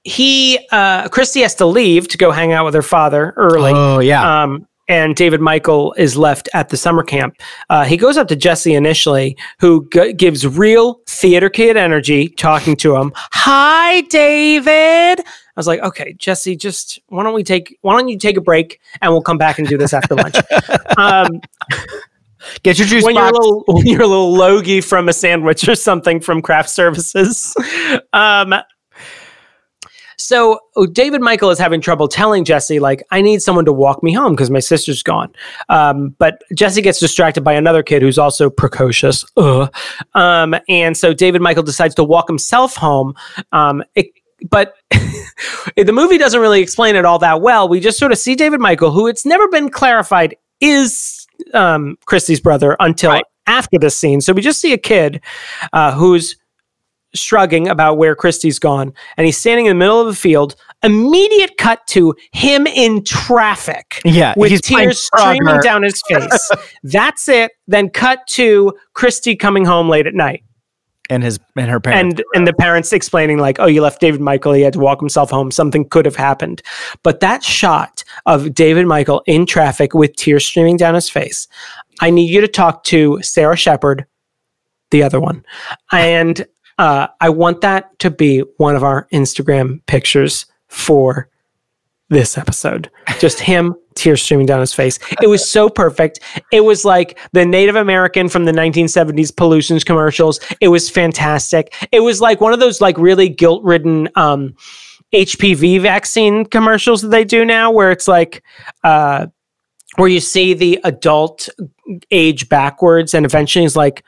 he, uh, Kristy has to leave to go hang out with her father early. Oh yeah. Um, and David Michael is left at the summer camp. Uh, he goes up to Jessi initially, who g- gives real theater kid energy, talking to him. Hi, David. I was like, okay, Jessi, just why don't we take why don't you take a break and we'll come back and do this after lunch. (laughs) um, Get your juice when you're a box. little (laughs) when you're a little logie from a sandwich or something from craft services. um, so oh, David Michael is having trouble telling Jessi, like, I need someone to walk me home because my sister's gone. Um, but Jessi gets distracted by another kid who's also precocious. Ugh. Um, and so David Michael decides to walk himself home. Um, it, but (laughs) the movie doesn't really explain it all that well. We just sort of see David Michael, who it's never been clarified is um, Kristy's brother until Right. after this scene. So we just see a kid uh, who's shrugging about where Kristy's gone, and he's standing in the middle of the field. Immediate cut to him in traffic Yeah, with tears streaming down his face. (laughs) That's it. Then cut to Kristy coming home late at night and his and her parents. and and the parents explaining like oh you left david michael he had to walk himself home something could have happened but that shot of david michael in traffic with tears streaming down his face i need you to talk to sarah shepard the other one and uh, i want that to be one of our instagram pictures for this episode. Just him tears streaming down his face. It was so perfect. It was like the native american from the 1970s pollutions commercials. It was fantastic. It was like one of those like really guilt-ridden um hpv vaccine commercials that they do now where it's like uh where you see the adult age backwards and eventually he's like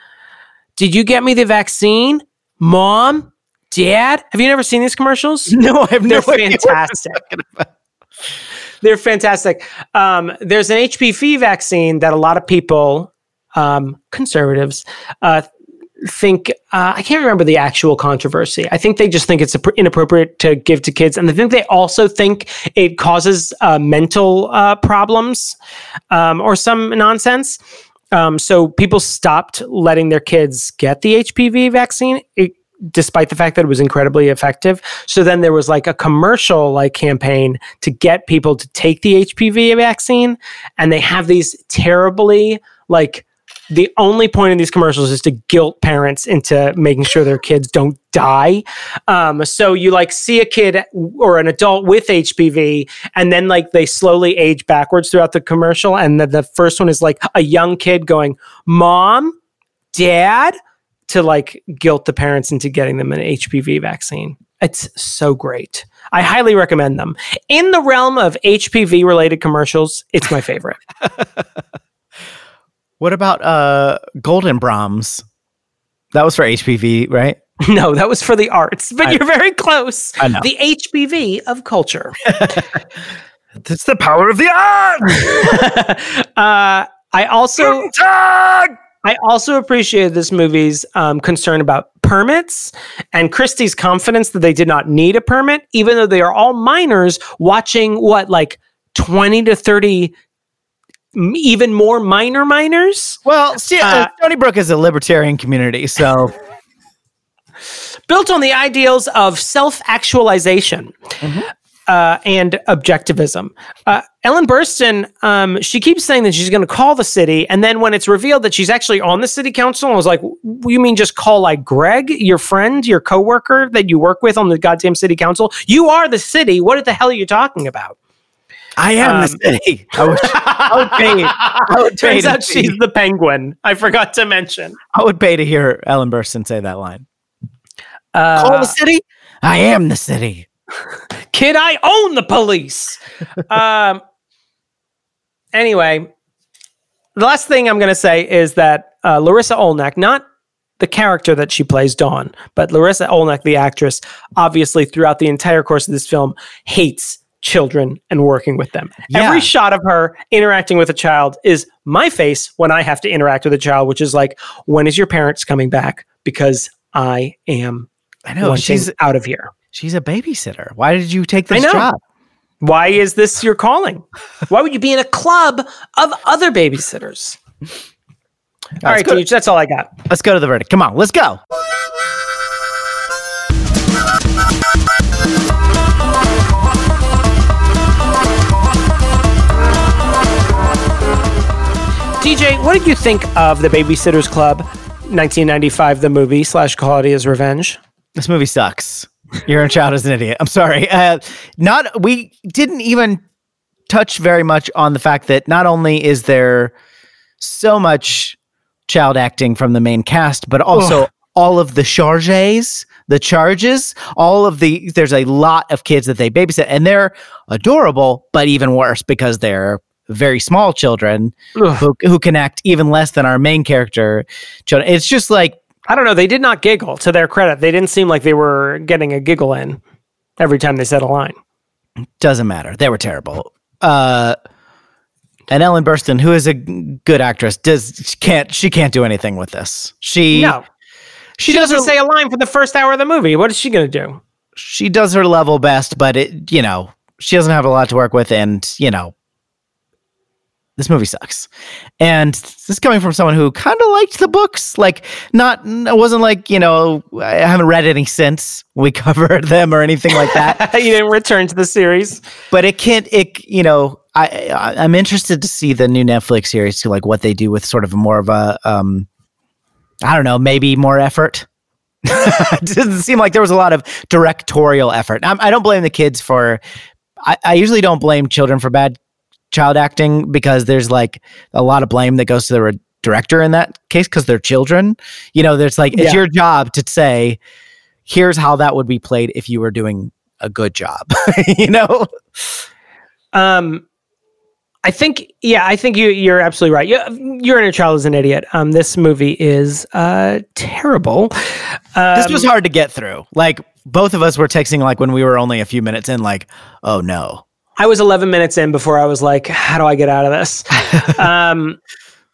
did you get me the vaccine mom dad have you never seen these commercials (laughs) no, I have never. they're no fantastic. They're fantastic. Um, there's an HPV vaccine that a lot of people, um, conservatives, uh, think uh, I can't remember the actual controversy. I think they just think it's inappropriate to give to kids, and I think they also think it causes uh, mental uh, problems um, or some nonsense. Um, so people stopped letting their kids get the HPV vaccine. It, despite the fact that it was incredibly effective. So then there was like a commercial like campaign to get people to take the HPV vaccine and they have these terribly like the only point in these commercials is to guilt parents into making sure their kids don't die. Um, so you like see a kid or an adult with HPV, and then like they slowly age backwards throughout the commercial. And the, the first one is like a young kid going, "Mom, Dad," to like guilt the parents into getting them an HPV vaccine. It's so great. I highly recommend them. In the realm of HPV related commercials, it's my favorite. (laughs) What about uh Golden Brahms? That was for HPV, right? (laughs) no, that was for the arts, but I- you're very close. I know. The HPV of culture. (laughs) It's the power of the arts. (laughs) uh, I also I also appreciated this movie's um, concern about permits and Kristy's confidence that they did not need a permit, even though they are all minors watching what like twenty to thirty, m- even more minor minors. Well, see, uh, Uh, Stoneybrook is a libertarian community, so built on the ideals of self actualization uh, and objectivism. Uh, Ellen Burstyn, um, she keeps saying that she's going to call the city, and then when it's revealed that she's actually on the city council, I was like, "You mean just call like Greg, your friend, your coworker that you work with on the goddamn city council? You are the city. What the hell are you talking about?" I am Um, the city. (laughs) I would, I would pay. I would (laughs) pay Turns out see- she's the penguin. I forgot to mention. I would pay to hear Ellen Burstyn say that line. Uh, Call the city. I am the city. (laughs) Kid, I own the police. um. Anyway, the last thing I'm going to say is that uh, Larisa Oleynik, not the character that she plays Dawn, but Larisa Oleynik, the actress, obviously throughout the entire course of this film hates children and working with them. Yeah. Every shot of her interacting with a child is my face when I have to interact with a child, which is like, when is your parents coming back? Because I am I know she's out of here. she's a babysitter. Why did you take this job? Why is this your calling? Why would you be in a club of other babysitters? All right. That's all I got. Let's go to the verdict. Come on, let's go. What did you think of the Babysitters Club, 1995, the movie slash Claudia's Revenge? This movie sucks. Your own child is an idiot. I'm sorry. Uh, not we didn't even touch very much on the fact that not only is there so much child acting from the main cast, but also Ugh. all of the charges, the charges, all of the there's a lot of kids that they babysit and they're adorable, but even worse because they're very small children who, who can act even less than our main character. It's just like I don't know. They did not giggle. To their credit, they didn't seem like they were getting a giggle in every time they said a line. Doesn't matter. They were terrible. Uh, and Ellen Burstyn, who is a good actress, does she can't she can't do anything with this. She no. She, she doesn't her, say a line for the first hour of the movie. What is she going to do? She does her level best, but it you know she doesn't have a lot to work with, and you know this movie sucks. And this is coming from someone who kind of liked the books. Like, not, it wasn't like, you know, I haven't read any since we (laughs) covered them or anything like that. (laughs) you didn't return to the series. But it can't, it, you know, I, I, am interested to see the new Netflix series to like what they do with sort of more of a, um, I don't know, maybe more effort. (laughs) it doesn't seem like there was a lot of directorial effort. I'm, I, do not blame the kids for. I, I usually don't blame children for bad child acting because there's like a lot of blame that goes to the director in that case because they're children. You know, there's like, it's yeah. your job to say, here's how that would be played if you were doing a good job, (laughs) you know? Um, I think, yeah, I think you, you're absolutely right. You, your inner child is an idiot. Um, this movie is uh, terrible. Um, this was hard to get through. Like, both of us were texting, like, when we were only a few minutes in, like, oh no, I was 11 minutes in before I was like, how do I get out of this? (laughs) um,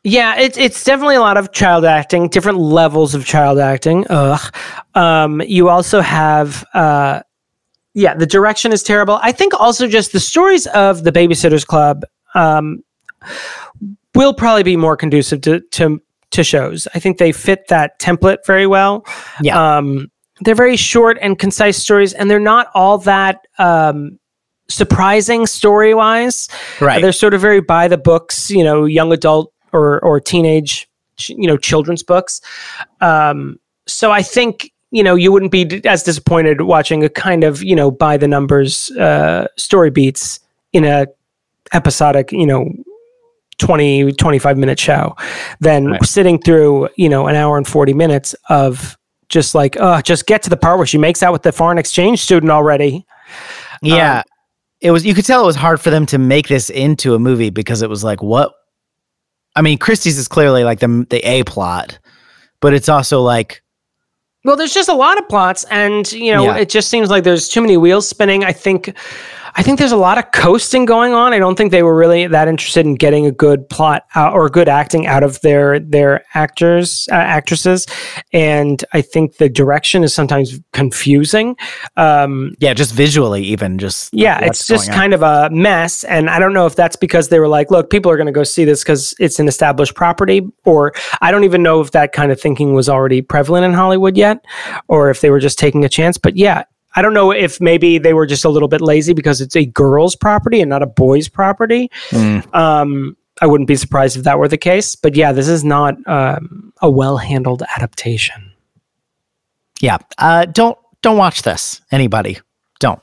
yeah, it's it's definitely a lot of child acting, different levels of child acting. Ugh. Um, you also have, uh, yeah, the direction is terrible. I think also just the stories of the Babysitters Club um, will probably be more conducive to, to to shows. I think they fit that template very well. Yeah. Um, they're very short and concise stories, and they're not all that um, surprising story wise. Right. They're sort of very by the books, you know, young adult or or teenage, you know, children's books. Um, so I think you know you wouldn't be as disappointed watching a kind of you know by the numbers uh, story beats in a episodic you know 20 25 minute show than right. sitting through you know an hour and 40 minutes of just like uh just get to the part where she makes out with the foreign exchange student already yeah um, it was you could tell it was hard for them to make this into a movie because it was like what I mean Kristy's is clearly like the the A plot, but it's also like well there's just a lot of plots and you know yeah. it just seems like there's too many wheels spinning. I think I think there's a lot of coasting going on. I don't think they were really that interested in getting a good plot out, or good acting out of their their actors uh, actresses, and I think the direction is sometimes confusing. Um, yeah, just visually, even just yeah, it's just kind of a mess. And I don't know if that's because they were like, look, people are going to go see this because it's an established property, or I don't even know if that kind of thinking was already prevalent in Hollywood yet, or if they were just taking a chance. But yeah, I don't know if maybe they were just a little bit lazy because it's a girl's property and not a boy's property. Mm. Um, I wouldn't be surprised if that were the case. But yeah, this is not um, a well handled adaptation. Yeah, uh, don't don't watch this. Anybody, don't.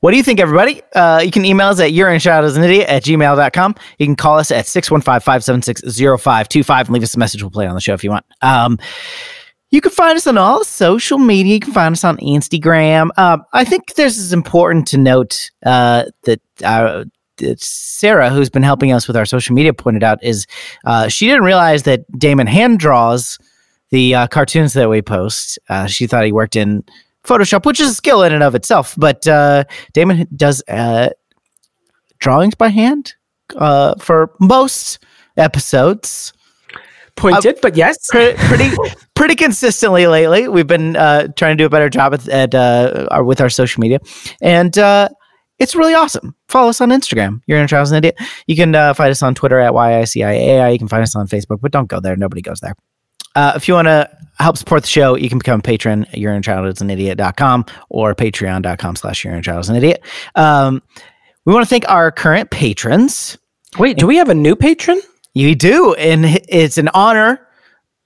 What do you think, everybody? Uh, you can email us at you're in as an idiot at gmail.com. You can call us at 615 576 0525 and leave us a message. We'll play on the show if you want. Um, you can find us on all social media. You can find us on Instagram. Um, I think this is important to note uh, that, uh, Sarah, who's been helping us with our social media, pointed out is uh, she didn't realize that Damon hand draws the uh, cartoons that we post. Uh, she thought he worked in Photoshop, which is a skill in and of itself. But uh, Damon does drawings by hand for most episodes pointed, uh, but yes, (laughs) pretty, pretty, pretty consistently lately. We've been uh, trying to do a better job at, at uh, our, with our social media, and uh, it's really awesome. Follow us on Instagram. You're in Charles an idiot. You can uh, find us on Twitter at YICIAI. You can find us on Facebook, but don't go there. Nobody goes there. Uh, if you want to help support the show, you can become a patron at yourinnerchildisanidiot.com or patreon.com slash yourinnerchildisanidiot. Um, we want to thank our current patrons. Wait, do we have a new patron? You do, and it's an honor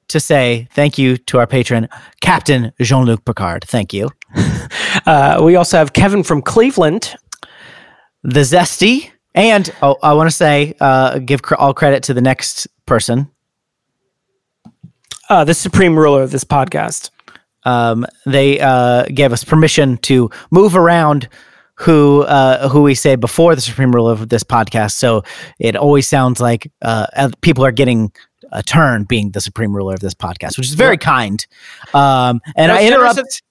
to say thank you to our patron, Captain Jean Luc Picard. Thank you. (laughs) Uh, we also have Kevin from Cleveland. The Zesty, and oh, I want to say, uh, give cr- all credit to the next person. Uh, the supreme ruler of this podcast. Um, they uh, gave us permission to move around who uh, who we say before the supreme ruler of this podcast, so it always sounds like uh, people are getting a turn being the supreme ruler of this podcast, which is very kind. Um, and I interrupt.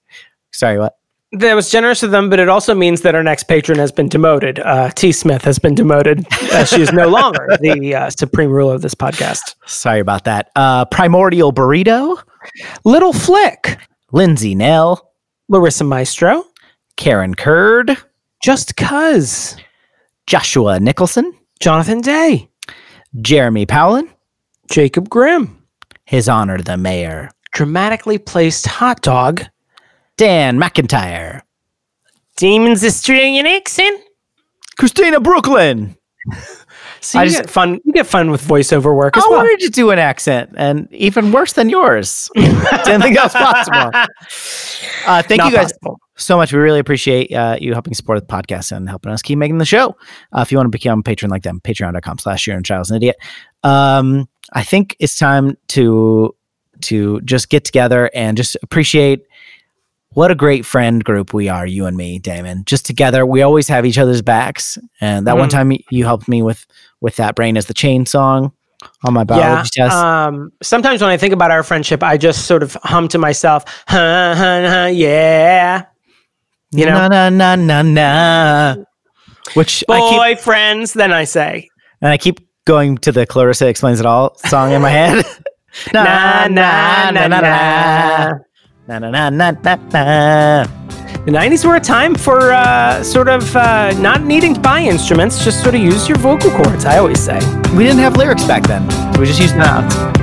sorry, what? That was generous of them, but it also means that our next patron has been demoted. Uh, T. Smith has been demoted. Uh, she is no longer the uh, supreme ruler of this podcast. Sorry about that. Uh, Primordial Burrito, Little Flick, Lindsay Nell, Larissa Maestro, Karen Curd, Just Cuz, Joshua Nicholson, Jonathan Day, Jeremy Powlin, Jacob Grimm, His Honor the Mayor, dramatically placed hot dog, Dan McIntyre, Damon's Australian accent. Christina Brooklyn. (laughs) See, you just- get fun. You get fun with voiceover work as I well. wanted to do an accent, and even worse than yours. (laughs) Didn't think that was possible. (laughs) Uh, thank Not you guys possible. So much. We really appreciate uh, you helping support the podcast and helping us keep making the show. Uh, if you want to become a patron like them, patreon.com slash you're child's an idiot. Um, I think it's time to to just get together and just appreciate what a great friend group we are, you and me, Damon. Just together, we always have each other's backs. And that one Mhm. time you helped me with with that brain as the chain song on my biology Yeah. test. Um, sometimes when I think about our friendship, I just sort of hum to myself, huh, huh, huh, yeah. You know, na na na na na. Which I keep boyfriends. Then I say, and I keep going to the Clarissa explains it all song in my head. (laughs) na na na na na. na na na na na na. The 90s were a time for uh, sort of uh, not needing to buy instruments, just sort of use your vocal cords, I always say. We didn't have lyrics back then. We just used mouths.